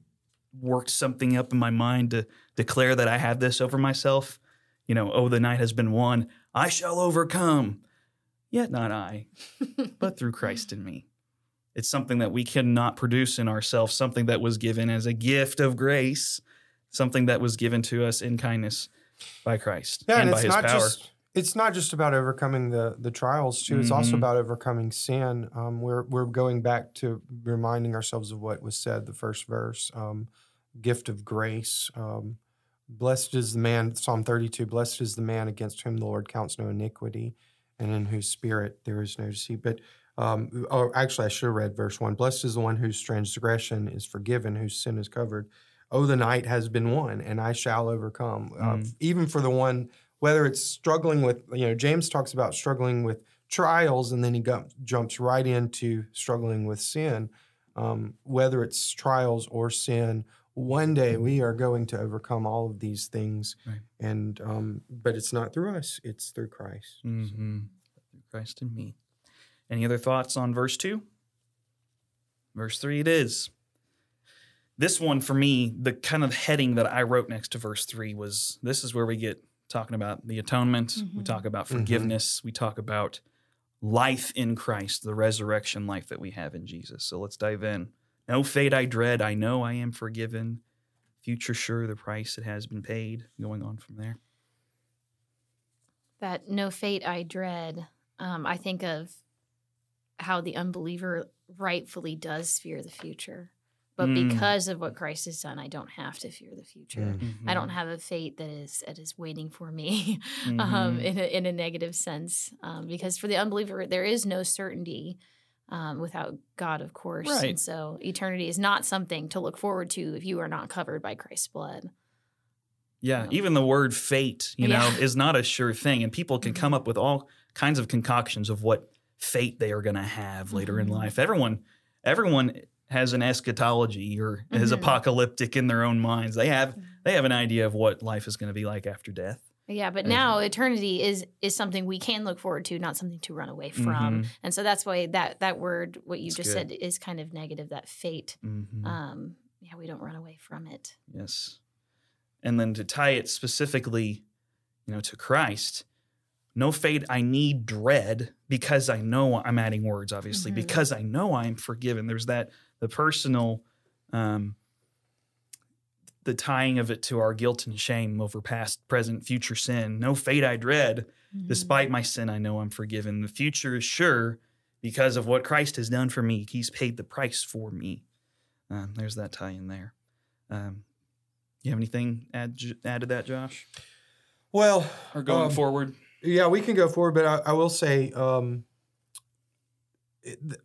worked something up in my mind to declare that I have this over myself. You know, oh, the night has been won. I shall overcome. Yet not I, <laughs> but through Christ in me. It's something that we cannot produce in ourselves, something that was given as a gift of grace, something that was given to us in kindness by Christ Yeah, and, and, by it's his not power. just it's not just about overcoming the the trials too. It's also Mhm. about overcoming sin. Um, we're we're going back to reminding ourselves of what was said the first verse. Um, gift of grace. Um, blessed is the man. Psalm thirty two. Blessed is the man against whom the Lord counts no iniquity, and in whose spirit there is no deceit. But um, or actually, I should have read verse one. Blessed is the one whose transgression is forgiven, whose sin is covered. Oh, the night has been won, and I shall overcome. Uh, Mm. even for the one, whether it's struggling with, you know, James talks about struggling with trials, and then he jumps right into struggling with sin. Um, whether it's trials or sin, one day we are going to overcome all of these things, Right. and um, but it's not through us; it's through Christ. Mm-hmm. Through Christ in me. Any other thoughts on verse 2? Verse 3 it is. This one for me, the kind of heading that I wrote next to verse 3 was this is where we get talking about the atonement, we Mhm. talk about Mhm. forgiveness, we talk about life in Christ, the resurrection life that we have in Jesus. So let's dive in. No fate I dread, I know I am forgiven. Future sure, the price it has been paid. Going on from there. that no fate I dread, um, I think of how the unbeliever rightfully does fear the future. But Mm. because of what Christ has done, I don't have to fear the future. Mm. I don't have a fate that is that is waiting for me <laughs> um, Mhm. in, a, in a negative sense. Um, because for the unbeliever, there is no certainty um, without God, of course. Right. And so eternity is not something to look forward to if you are not covered by Christ's blood. Yeah, Yeah. even the word fate, you know, is not a sure thing. And people can Mhm. come up with all kinds of concoctions of what fate they are going to have later in Mhm. life. Everyone everyone has an eschatology or is Mhm. apocalyptic in their own minds. They have they have an idea of what life is going to be like after death. Yeah, but now eternity is is something we can look forward to, not something to run away from. Mhm. And so that's why that that word, what you just good. said, is kind of negative. That fate. Mhm. Um, yeah, we don't run away from it. Yes. And then to tie it specifically, you know, to Christ, no fate I need dread because I know I'm adding words, obviously, Mhm. because I know I'm forgiven. There's that the personal um the tying of it to our guilt and shame over past, present, future sin. No fate I dread. Mm-hmm. Despite my sin, I know I'm forgiven. The future is sure because of what Christ has done for me. He's paid the price for me. Um, there's that tie in there. Um, you have anything add add to that, Josh, Well, or going Um, forward? Yeah, we can go forward, but I, I will say um,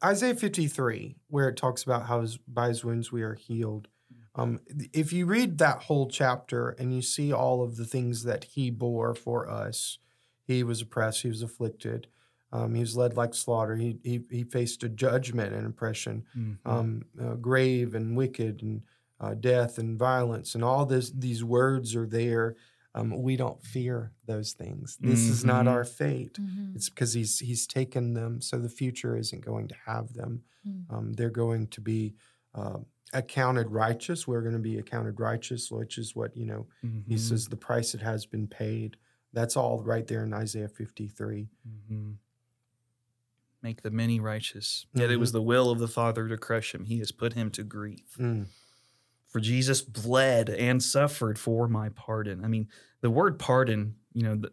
Isaiah 53, where it talks about how his, by his wounds we are healed. Um, if you read that whole chapter and you see all of the things that he bore for us, he was oppressed, he was afflicted, um, he was led like slaughter, he, he, he faced a judgment and oppression, Mhm. um, uh, grave and wicked and uh, death and violence and all this these words are there um, we don't fear those things this is not Mhm. our fate Mhm. it's because he's he's taken them so the future isn't going to have them Mm. um, they're going to be um accounted righteous we're going to be accounted righteous which is what you know he Mhm. says the price it has been paid that's all right there in isaiah 53 Mhm. Make the many righteous. Yet it was the will of the Father to crush him. He has put him to grief. Mm. For Jesus bled and suffered for my pardon. I mean, the word pardon, you know, the,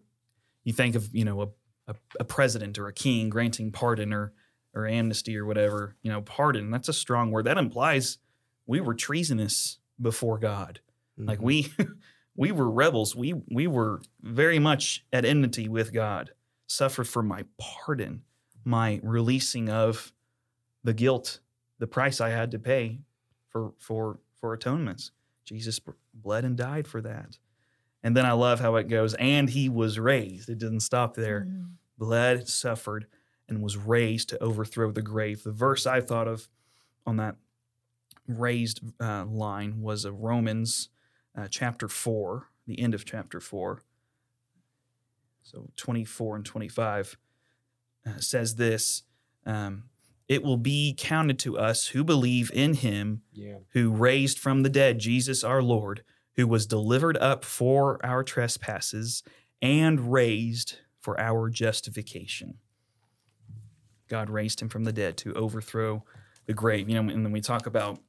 you think of, you know, a, a, a president or a king granting pardon or, or amnesty or whatever, you know, pardon, that's a strong word. That implies we were treasonous before God. Like Mhm. we <laughs> we were rebels. We we were very much at enmity with God. Suffered for my pardon, my releasing of the guilt, the price I had to pay for for for atonements. Jesus bled and died for that. And then I love how it goes, and he was raised. It didn't stop there. Mhm. Bled, suffered, and was raised to overthrow the grave. The verse I thought of on that raised uh, line was a Romans uh, chapter 4, the end of chapter 4. So 24 and 25 uh, says this um, It will be counted to us who believe in him yeah who raised from the dead Jesus our Lord, who was delivered up for our trespasses and raised for our justification. God raised him from the dead to overthrow the grave. You know, and then we talk about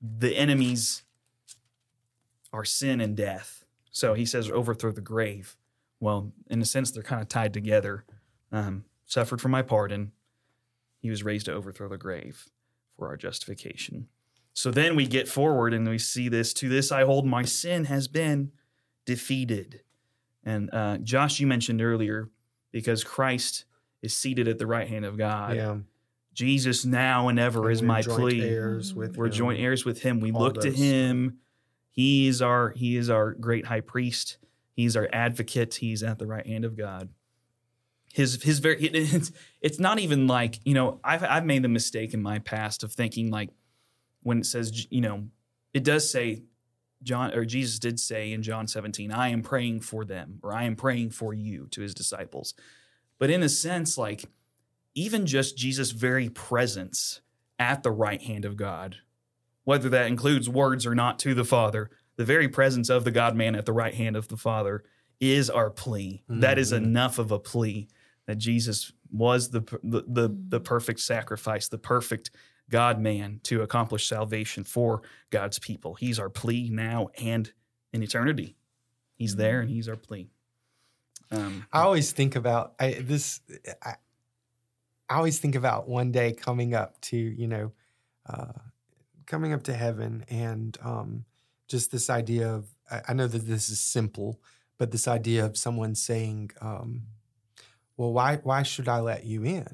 the enemies are sin and death. So he says overthrow the grave. Well, in a sense, they're kind of tied together. Um, suffered for my pardon. He was raised to overthrow the grave for our justification. So then we get forward and we see this to this I hold my sin has been defeated. And uh, Josh, you mentioned earlier, because Christ is seated at the right hand of God. yeah Jesus now and ever And is my plea. heirs with We're him. joint heirs with him. We All look to him. He is our he is our great high priest. He's our advocate. He's at the right hand of God. His his very <laughs> it's, it's not even like you know I've I've made the mistake in my past of thinking like when it says you know it does say John or Jesus did say in John 17 I am praying for them or I am praying for you to his disciples. But in a sense like even just Jesus' very presence at the right hand of God, whether that includes words or not to the Father, the very presence of the God man at the right hand of the Father is our plea. That is Mhm. enough of a plea that Jesus was the, the, the, the perfect sacrifice, the perfect God man to accomplish salvation for God's people. He's our plea now and in eternity. He's there and he's our plea. Um, I always think about I, this. I, I always think about one day coming up to you know, uh, coming up to heaven, and um, just this idea of I, I know that this is simple, but this idea of someone saying, um, "Well, why why should I let you in?"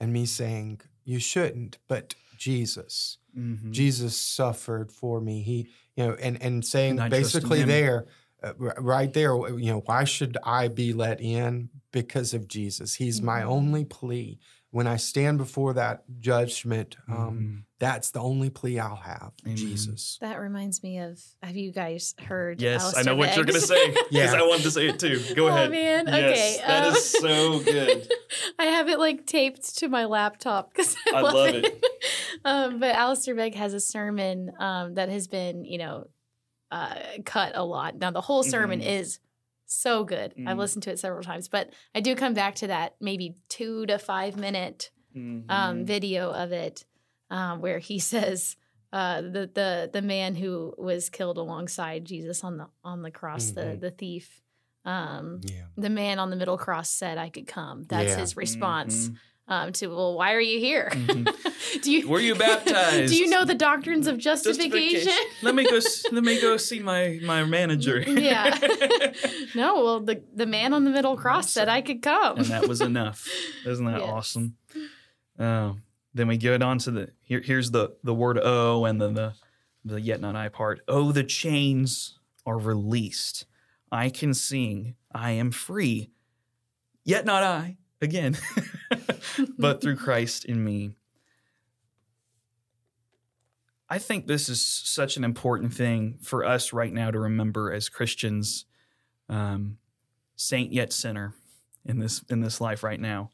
and me saying, "You shouldn't," but Jesus. mhm. Jesus suffered for me. He, you know, and and saying And I trust in basically there, uh, right there, you know, why should I be let in? Because of Jesus. He's my Mhm. only plea. When I stand before that judgment, um, Mhm. that's the only plea I'll have. Amen. Jesus. That reminds me of have you guys heard? Yes, I Alistair know what you're going to say because Yeah. I wanted to say it too. Go oh, ahead. man. Yes, okay. that um, is so good. <laughs> I have it like taped to my laptop because I, I love, love it. <laughs> um, but Alistair Begg has a sermon um, that has been, you know, uh, cut a lot. Now the whole sermon Mhm. is so good. I've Mhm. listened to it several times, but I do come back to that maybe two to five minute um, Mhm. video of it um, where he <laughs> says uh, the the the man who was killed alongside Jesus on the on the cross, the Mhm. the thief. Um, Yeah. the man on the middle cross said, "I could come." That's Yeah. his response Mhm. Um, to, "Well, why are you here? Mhm. <laughs> do you Were you baptized? <laughs> do you know the doctrines of justification?" let me go. Let me go see my my manager. <laughs> Yeah. no, well, the the man on the middle cross said I could come. and that was enough. Isn't that Yes. awesome? Uh, then we get on to the here. Here's the the word "oh" and then the the yet not I part. Oh, the chains are released. I can sing. I am free. Yet not I again, <laughs> but through <laughs> Christ in me. I think this is such an important thing for us right now to remember as Christians, um, saint yet sinner in this in this life right now.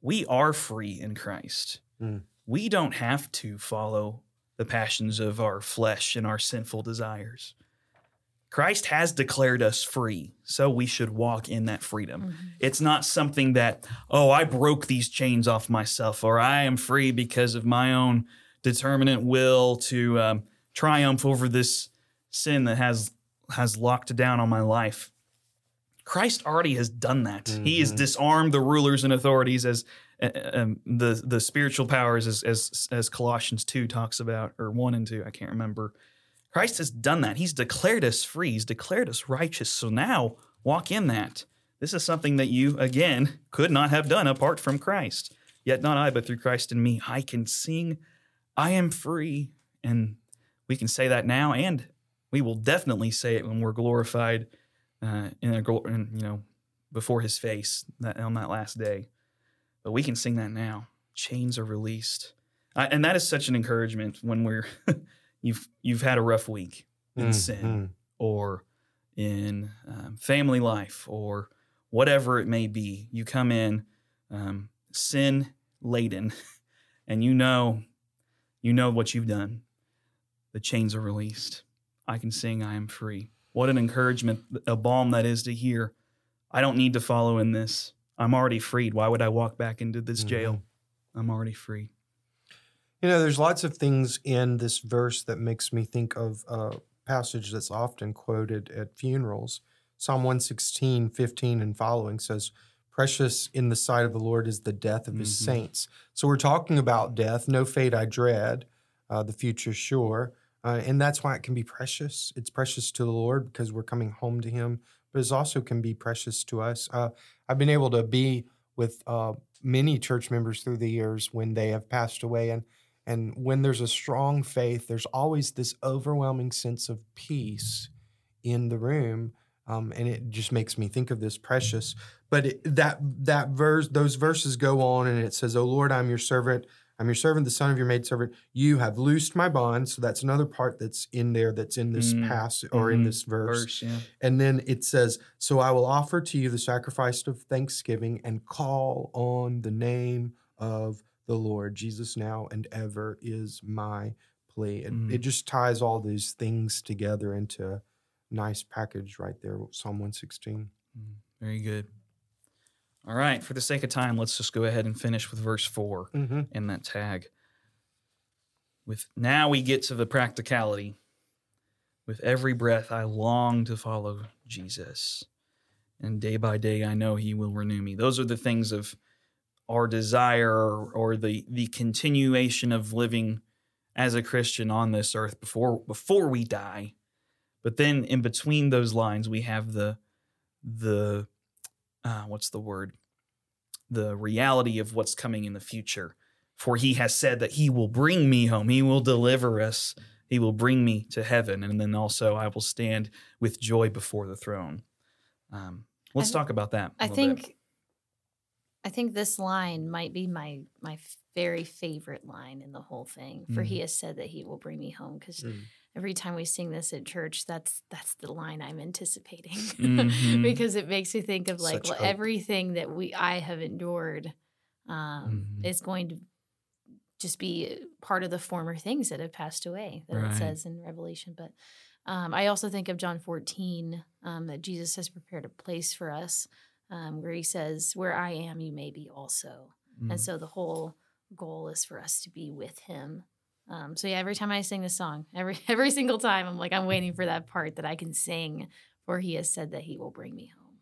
We are free in Christ. Mm. We don't have to follow the passions of our flesh and our sinful desires. Christ has declared us free, so we should walk in that freedom. Mhm. It's not something that, oh, I broke these chains off myself, or I am free because of my own determinate will to um, triumph over this sin that has has locked down on my life. Christ already has done that. He has Mhm. disarmed the rulers and authorities as uh, um, the the spiritual powers, as, as as Colossians two talks about, or one and two, I can't remember. Christ has done that. He's declared us free. He's declared us righteous. So now walk in that. This is something that you, again, could not have done apart from Christ. Yet not I, but through Christ in me, I can sing, I am free. And we can say that now, and we will definitely say it when we're glorified uh, in, a, in, you know, before his face that, on that last day. But we can sing that now. Chains are released. I, and that is such an encouragement when we're <laughs> you've you've had a rough week in sin Mhm. or in um, family life or whatever it may be. You come in um, sin laden, <laughs> and you know, you know what you've done. The chains are released. I can sing. I am free. What an encouragement, a balm that is to hear. I don't need to follow in this. I'm already freed. Why would I walk back into this jail? I'm already free. You know, there's lots of things in this verse that makes me think of a passage that's often quoted at funerals. Psalm 116, 15 and following says, Precious in the sight of the Lord is the death of his Mhm. saints. So we're talking about death. No fate I dread, uh, the future sure. Uh, and that's why it can be precious. It's precious to the Lord because we're coming home to him, but it also can be precious to us. Uh, I've been able to be with uh, many church members through the years when they have passed away. And and when there's a strong faith, there's always this overwhelming sense of peace in the room. Um, and it just makes me think of this precious. But it, that that verse, those verses go on, and it says, "O Lord, I'm your servant. I'm your servant, the son of your maidservant. You have loosed my bonds." So that's another part that's in there, that's in this Mm, passage or in mhm. this verse. Verse, yeah. And then it says, So I will offer to you the sacrifice of thanksgiving and call on the name of the Lord. Jesus now and ever is my plea. It, Mm. it just ties all these things together into a nice package right there, Psalm 116. Mm, Very good. All right. For the sake of time, let's just go ahead and finish with verse 4 Mm-hmm. in that tag. With now we get to the practicality. With every breath I long to follow Jesus. And day by day I know he will renew me. Those are the things of our desire or, or the the continuation of living as a Christian on this earth before before we die. But then in between those lines we have the the uh, what's the word? The reality of what's coming in the future. For he has said that he will bring me home. He will deliver us He will bring me to heaven, and then also I will stand with joy before the throne. Um, let's talk about that. I little bit. I think this line might be my my very favorite line in the whole thing. For Mm. he has said that he will bring me home because Mm. every time we sing this at church, that's that's the line I'm anticipating <laughs> Mhm. because it makes me think of like well, everything that we I have endured um, Mhm. is going to just be part of the former things that have passed away that Right. it says in Revelation. But um, I also think of John 14 um, that Jesus has prepared a place for us um, where he says, Where I am, you may be also. Mm. And so the whole goal is for us to be with him. Um, so yeah, every time I sing this song, every <laughs> every single time, I'm like, I'm waiting for that part that I can sing, for he has said that he will bring me home.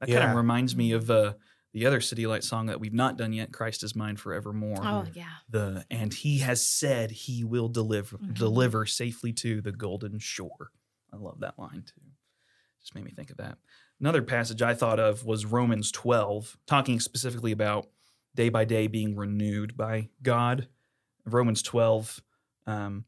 that kind of reminds me of uh, the other CityAlight song that we've not done yet, "Christ is Mine Forevermore." Oh yeah, the and he has said he will deliver Mhm. deliver safely to the golden shore. I love that line too. Just made me think of that. Another passage I thought of was Romans 12, talking specifically about day by day being renewed by God. Romans 12, um,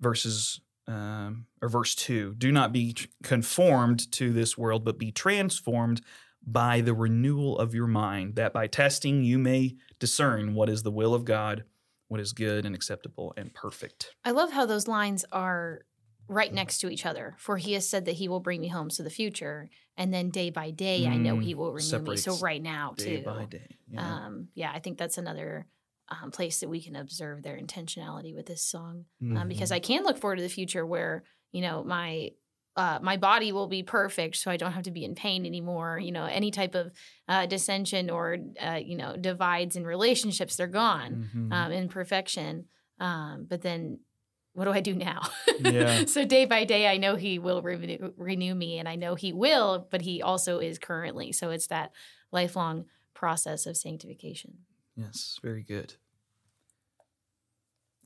verses um, or verse 2 do not be conformed to this world but be transformed by the renewal of your mind that by testing you may discern what is the will of god what is good and acceptable and perfect I love how those lines are right next to each other. For he has said that he will bring me home to the future, and then day by day, I know Mm, he will renew me. So right now day too. by day yeah. Um, yeah, I think that's another um, place that we can observe their intentionality with this song. Mm-hmm. um, because I can look forward to the future where you know my uh, my body will be perfect, so I don't have to be in pain anymore. You know, any type of uh, dissension or uh, you know divides in relationships, they're gone. Mhm. Um, imperfection. Um, but then, what do I do now? Yeah. <laughs> so day by day, I know He will renew, renew me, and I know He will, but He also is currently. So it's that lifelong process of sanctification. yes very good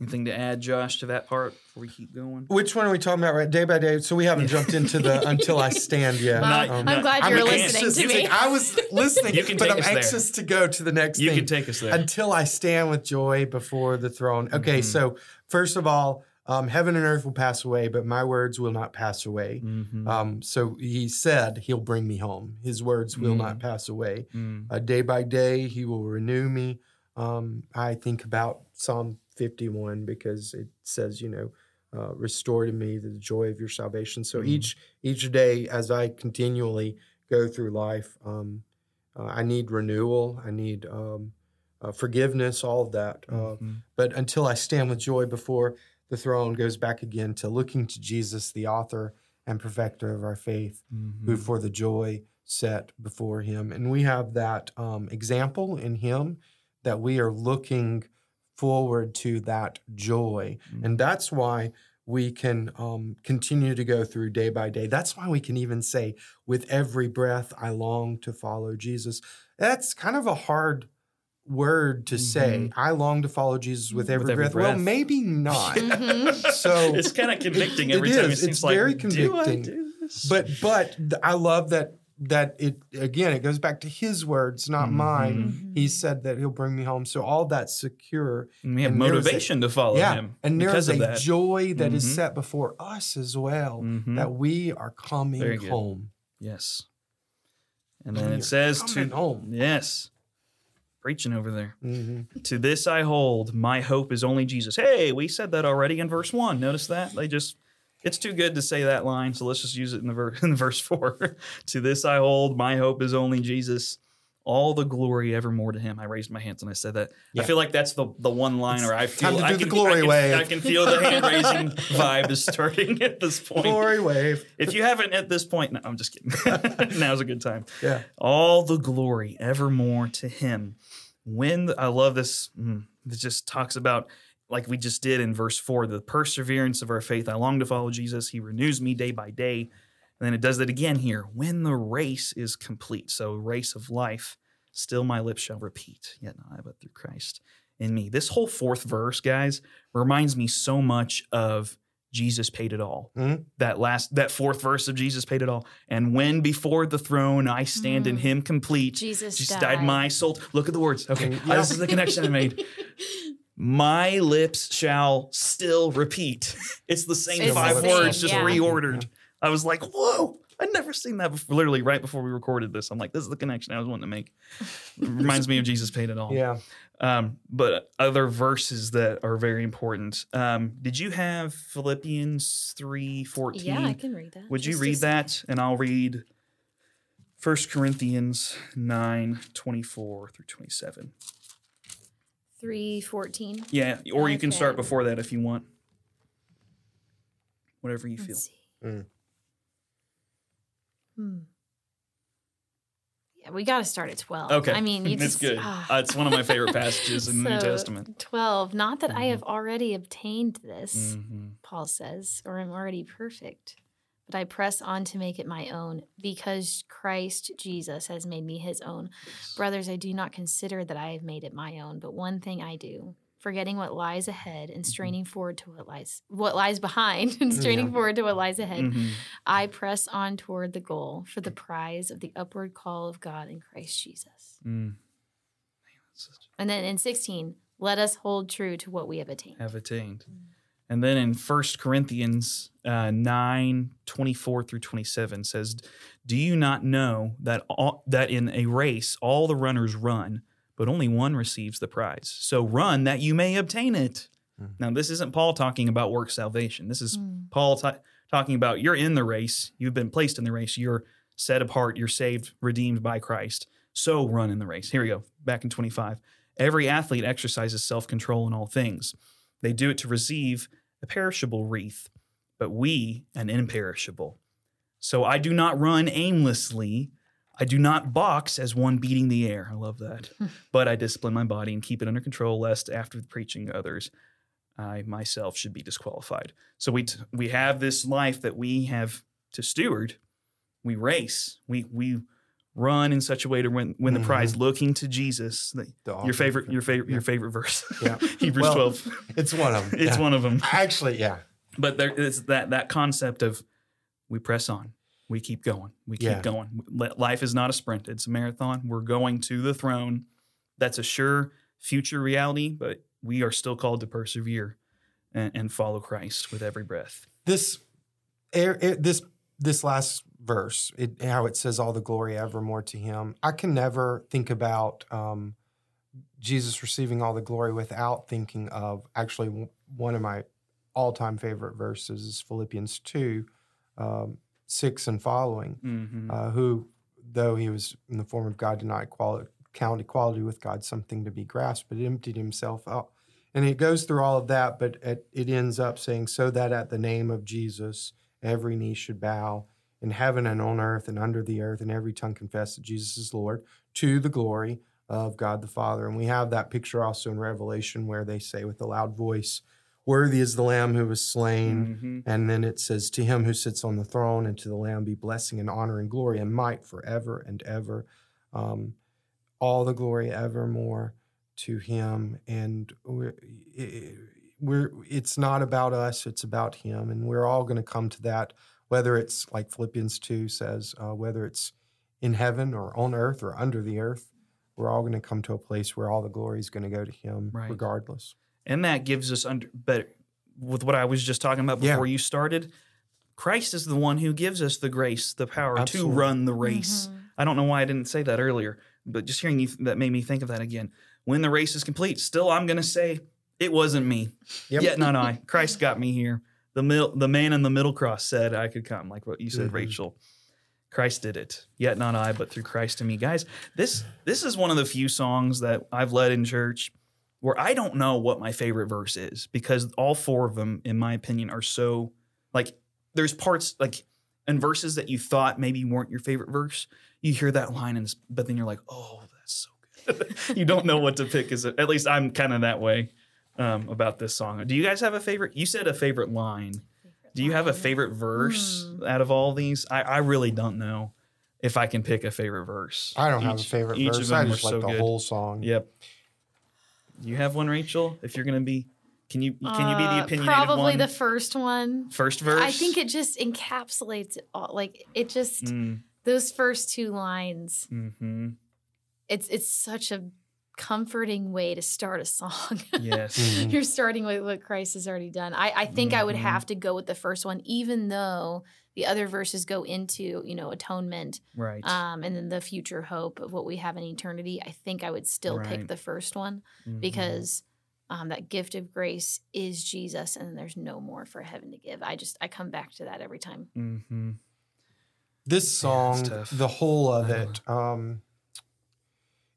anything to add josh to that part before we keep going Which one are we talking about? Right, day by day. So we haven't jumped into the <laughs> until I stand yet. Well, Not- I'm not- glad I'm you're anxious listening to me. I was listening, <laughs> You can but I'm us there. anxious to go to the next you thing. can take us there until I stand with joy before the throne. Okay, Mhm. so first of all, um, heaven and earth will pass away, but my words will not pass away. Mhm. Um, so he said he'll bring me home. His words will Mm. not pass away. Mm. Uh, day by day, he will renew me. Um, I think about Psalm 51 because it says, you know, uh, restore to me the joy of your salvation. So Mm. each each day, as I continually go through life, um, uh, I need renewal. I need um, uh, forgiveness, all of that. Uh, Mhm. but until I stand with joy before the throne, goes back again to looking to Jesus, the author and perfecter of our faith who Mhm. for the joy set before him. And we have that um, example in him that we are looking forward to that joy. Mm. And that's why we can um, continue to go through day by day. That's why we can even say, with every breath, I long to follow Jesus. That's kind of a hard word to say. I long to follow Jesus with Mhm. every, With every breath. Well, maybe not. <laughs> Mhm. so <laughs> it's kind of convicting It every time. It is. seems It's like, very do I convicting. do this? but but I love that that it again it goes back to his words, not Mhm. mine. Mhm. He said that he'll bring me home. So all that's secure. And we have and there is a- motivation to follow yeah. him And there because of a that. joy that is set before us as well. That we are coming home. yes. And then are it says to home. yes, preaching over there. hmm To this I hold. My hope is only Jesus. Hey, we said that already in verse one. Notice that they just. It's too good to say that line, so let's just use it in the ver- <laughs> in verse four. <laughs> to this I hold. My hope is only Jesus. All the glory evermore to Him. I raised my hands and I said that. I feel like that's the the one line liner I feel. time to I do the glory I can, wave. I can feel the hand raising vibe is starting at this point. Glory wave. If you haven't at this point, no, I'm just kidding. <laughs> Now's a good time. Yeah. All the glory evermore to him. When the- I love this, mm, it just talks about, like we just did in verse four, the perseverance of our faith. I long to follow Jesus. He renews me day by day. And then it does that again here. When the race is complete, so race of life, still my lips shall repeat, yet not I, but through Christ in me. This whole fourth verse, guys, reminds me so much of Jesus paid it all. Mhm. That last, that fourth verse of Jesus paid it all. And when before the throne I stand in Mm. Him complete, Jesus, Jesus died. died my soul. Look at the words. Okay, Mm, uh, this is the connection I made. <laughs> My lips shall still repeat. It's the same It's the five same, words, just yeah. reordered. I was like, whoa. I'd never seen that before. Literally, right before we recorded this, I'm like, "This is the connection I was wanting to make." <laughs> It reminds me of Jesus paid it all. Yeah. Um, but other verses that are very important. Um, did you have Philippians three fourteen? Yeah, I can read that. Would you Just a read second. that? And I'll read 1 Corinthians 9 24 through 27. 314. Yeah, or you can start before that if you want. Whatever you feel. Let's see. Mm. Hmm. Yeah, we got to start at 12. Okay. I mean, you it's just, good. ah. Uh, it's one of my favorite passages in the New <laughs> Testament. 12. Not that I Mhm. have already obtained this, Mhm. Paul says, or am already perfect, but I press on to make it my own because Christ Jesus has made me his own. Brothers, I do not consider that I have made it my own, but one thing I do, forgetting what lies ahead and straining forward to what lies what lies behind <laughs> and straining Yeah. forward to what lies ahead. Mhm. I press on toward the goal for the prize of the upward call of God in Christ Jesus. Mm. Man, that's such- And then in 16, let us hold true to what we have attained. have attained. And then in 1 Corinthians uh, 9 24 through 27 says, Do you not know that, all, that in a race all the runners run, but only one receives the prize? So run that you may obtain it. Mhm. Now, this isn't Paul talking about work salvation. This is Mm. Paul ta- talking about you're in the race, you've been placed in the race, you're set apart, you're saved, redeemed by Christ. So run in the race. Here we go, back in 25. Every athlete exercises self control in all things. They do it to receive a perishable wreath, but we an imperishable. So I do not run aimlessly. I do not box as one beating the air. I love that. <laughs> but I discipline my body and keep it under control, lest after preaching to others, I myself should be disqualified. So we t- we have this life that we have to steward. We race. We we run in such a way to win, win the Mhm. prize, looking to Jesus. The- The your favorite of- your favorite yeah. your favorite verse. Yeah. <laughs> Hebrews Well, twelve. It's one of <laughs> them. It's yeah. one of them. Actually, yeah. But there is that that concept of we press on, we keep going, we keep Yeah. going. Life is not a sprint; it's a marathon. We're going to the throne. That's a sure future reality, but we are still called to persevere and, and follow Christ with every breath. This, this, this last verse, it, how it says, "All the glory evermore to Him." I can never think about um, Jesus receiving all the glory without thinking of actually one of my all-time favorite verses is Philippians two, um, six and following. Mm-hmm. uh, who, though he was in the form of God, did not equal, count equality with God something to be grasped, but emptied himself up. And it goes through all of that, but it, it ends up saying, so that at the name of Jesus, every knee should bow in heaven and on earth and under the earth, and every tongue confess that Jesus is Lord to the glory of God the Father. And we have that picture also in Revelation where they say with a loud voice, Worthy is the Lamb who was slain. Mm-hmm. And then it says, To him who sits on the throne and to the Lamb be blessing and honor and glory and might forever and ever. Um, all the glory evermore to him. And we're, we're, it's not about us, it's about him. And we're all going to come to that, whether it's like Philippians 2 says, uh, whether it's in heaven or on earth or under the earth. We're all going to come to a place where all the glory is going to go to him, Right. regardless. And that gives us under but with what I was just talking about Yeah. before you started, Christ is the one who gives us the grace, the power Absolutely. to run the race. Mhm. I don't know why I didn't say that earlier, but just hearing you that made me think of that again. When the race is complete, still I'm going to say it wasn't me. Yep. Yet not I. Christ got me here. The mil- the man in the middle cross said I could come, like what you said, Mhm. Rachel. Christ did it. Yet not I, but through Christ in me. Guys, this this is one of the few songs that I've led in church where I don't know what my favorite verse is because all four of them, in my opinion, are so like there's parts like and verses that you thought maybe weren't your favorite verse. You hear that line and it's, but then you're like, oh, that's so good. <laughs> you don't know what to pick. Is at least I'm kind of that way um, about this song. Do you guys have a favorite? You said a favorite line. Do you have a favorite verse Hmm. out of all these? I, I really don't know if I can pick a favorite verse. I don't have a favorite each of verse. them I just like so the good. whole song. Yep. You have one, Rachel. If you're gonna be, can you can you be the Uh, opinionated Probably one? the first one. first verse. I think it just encapsulates it all. Like it just Mm, those first two lines. hmm It's it's such a comforting way to start a song. <laughs> Yes. Mhm. You're starting with what Christ has already done. I, I think I would Mhm. have to go with the first one, even though the other verses go into, you know, atonement Right. um, and then the future hope of what we have in eternity. I think I would still Right. pick the first one Mhm. because um, that gift of grace is Jesus, and there's no more for heaven to give. I just I come back to that every time. mm-hmm. This song, it's tough. the whole of it, um,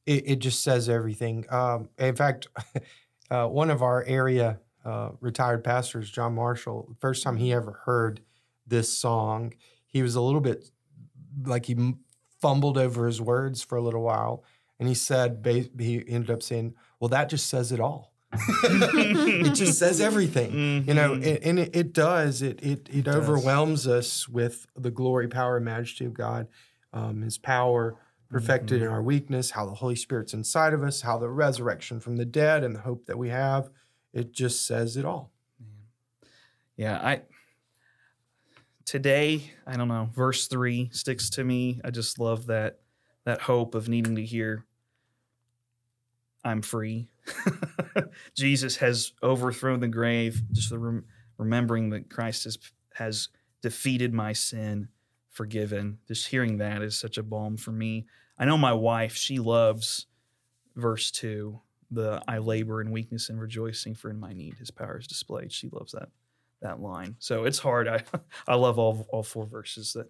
it, it just says everything. Um, in fact, <laughs> uh, one of our area uh, retired pastors, John Marshall, first time he ever heard this song, he was a little bit like he fumbled over his words for a little while, and he said he ended up saying, "Well, that just says it all. <laughs> it just says everything." you know Mhm. and, and it, it does it it, it does. overwhelms us with the glory power and majesty of god um, his power perfected Mm-hmm. in our weakness how the holy spirit's inside of us how the resurrection from the dead and the hope that we have it just says it all Yeah, I today, I don't know, verse 3 sticks to me. I just love that that hope of needing to hear I'm free. <laughs> Jesus has overthrown the grave, just the rem- remembering that Christ has has defeated my sin, forgiven. Just hearing that is such a balm for me. I know my wife, she loves verse 2, the I labor in weakness and rejoicing for in my need his power is displayed. She loves that that line. So it's hard. I <laughs> I love all all four verses that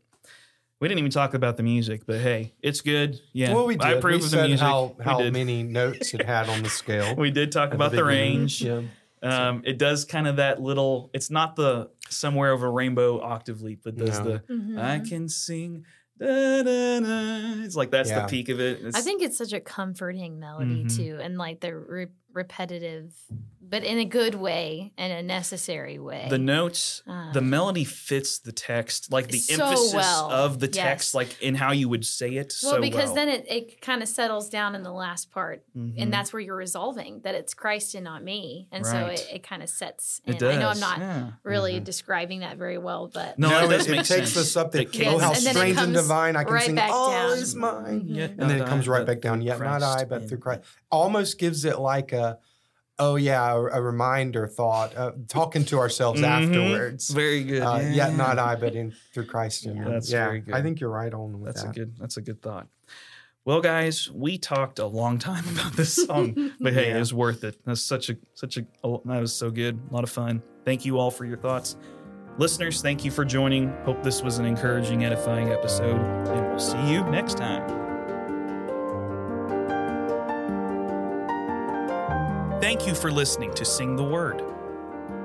we didn't even talk about the music, but hey, it's good. Yeah. well we did I approve we of the said music. how, We how did. many notes it had on the <laughs> scale We did talk about the, beginning. range. yeah Um, it does kind of that little. It's not the somewhere over a rainbow octave leap, but does No. the I can sing. Da, da, da. It's like that's Yeah. the peak of it. It's, I think it's such a comforting melody Mhm. too, and like the re- repetitive, but in a good way and a necessary way. the notes, the Um, melody fits the text, like the So emphasis well. of the Yes. text, like in how you would say it. well, so because well. then it, it kind of settles down in the last part, Mhm. and that's where you're resolving that it's Christ and not me, and so it, it kind of sets. it does. I know I'm not yeah. really Mhm. describing that very well, but No, it does it, make takes sense. us up there It oh how and strange and divine i can right sing all down. is mine. Yet and then not it comes right back down through yet not i but through christ almost gives it like a oh yeah a, a reminder thought uh, talking to ourselves Mhm. afterwards Very good. uh, yeah. yet not i <laughs> but in through christ in Yeah. That's yeah very good. i think you're right on with That's that a good. That's a good thought. Well, guys, we talked a long time <laughs> about this song, <laughs> but hey, Yeah. it was worth it. That's such a such a. that was so good. A lot of fun. Thank you all for your thoughts, listeners. Thank you for joining. Hope this was an encouraging, edifying episode, and we'll see you next time. Thank you for listening to Sing the Word.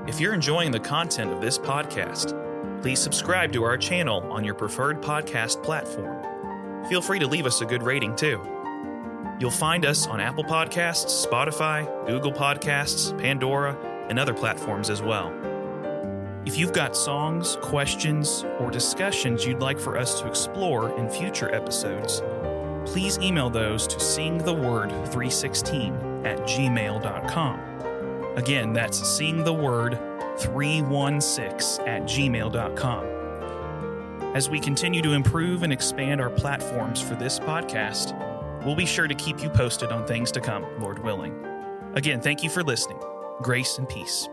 If you're enjoying the content of this podcast, please subscribe to our channel on your preferred podcast platform. Feel free to leave us a good rating too. You'll find us on Apple Podcasts, Spotify, Google Podcasts, Pandora, and other platforms as well. If you've got songs, questions, or discussions you'd like for us to explore in future episodes, please email those to singtheword316 at gmail.com. Again, that's sing the word 316 at gmail.com. As we continue to improve and expand our platforms for this podcast, we'll be sure to keep you posted on things to come, Lord willing. Again, thank you for listening. Grace and peace.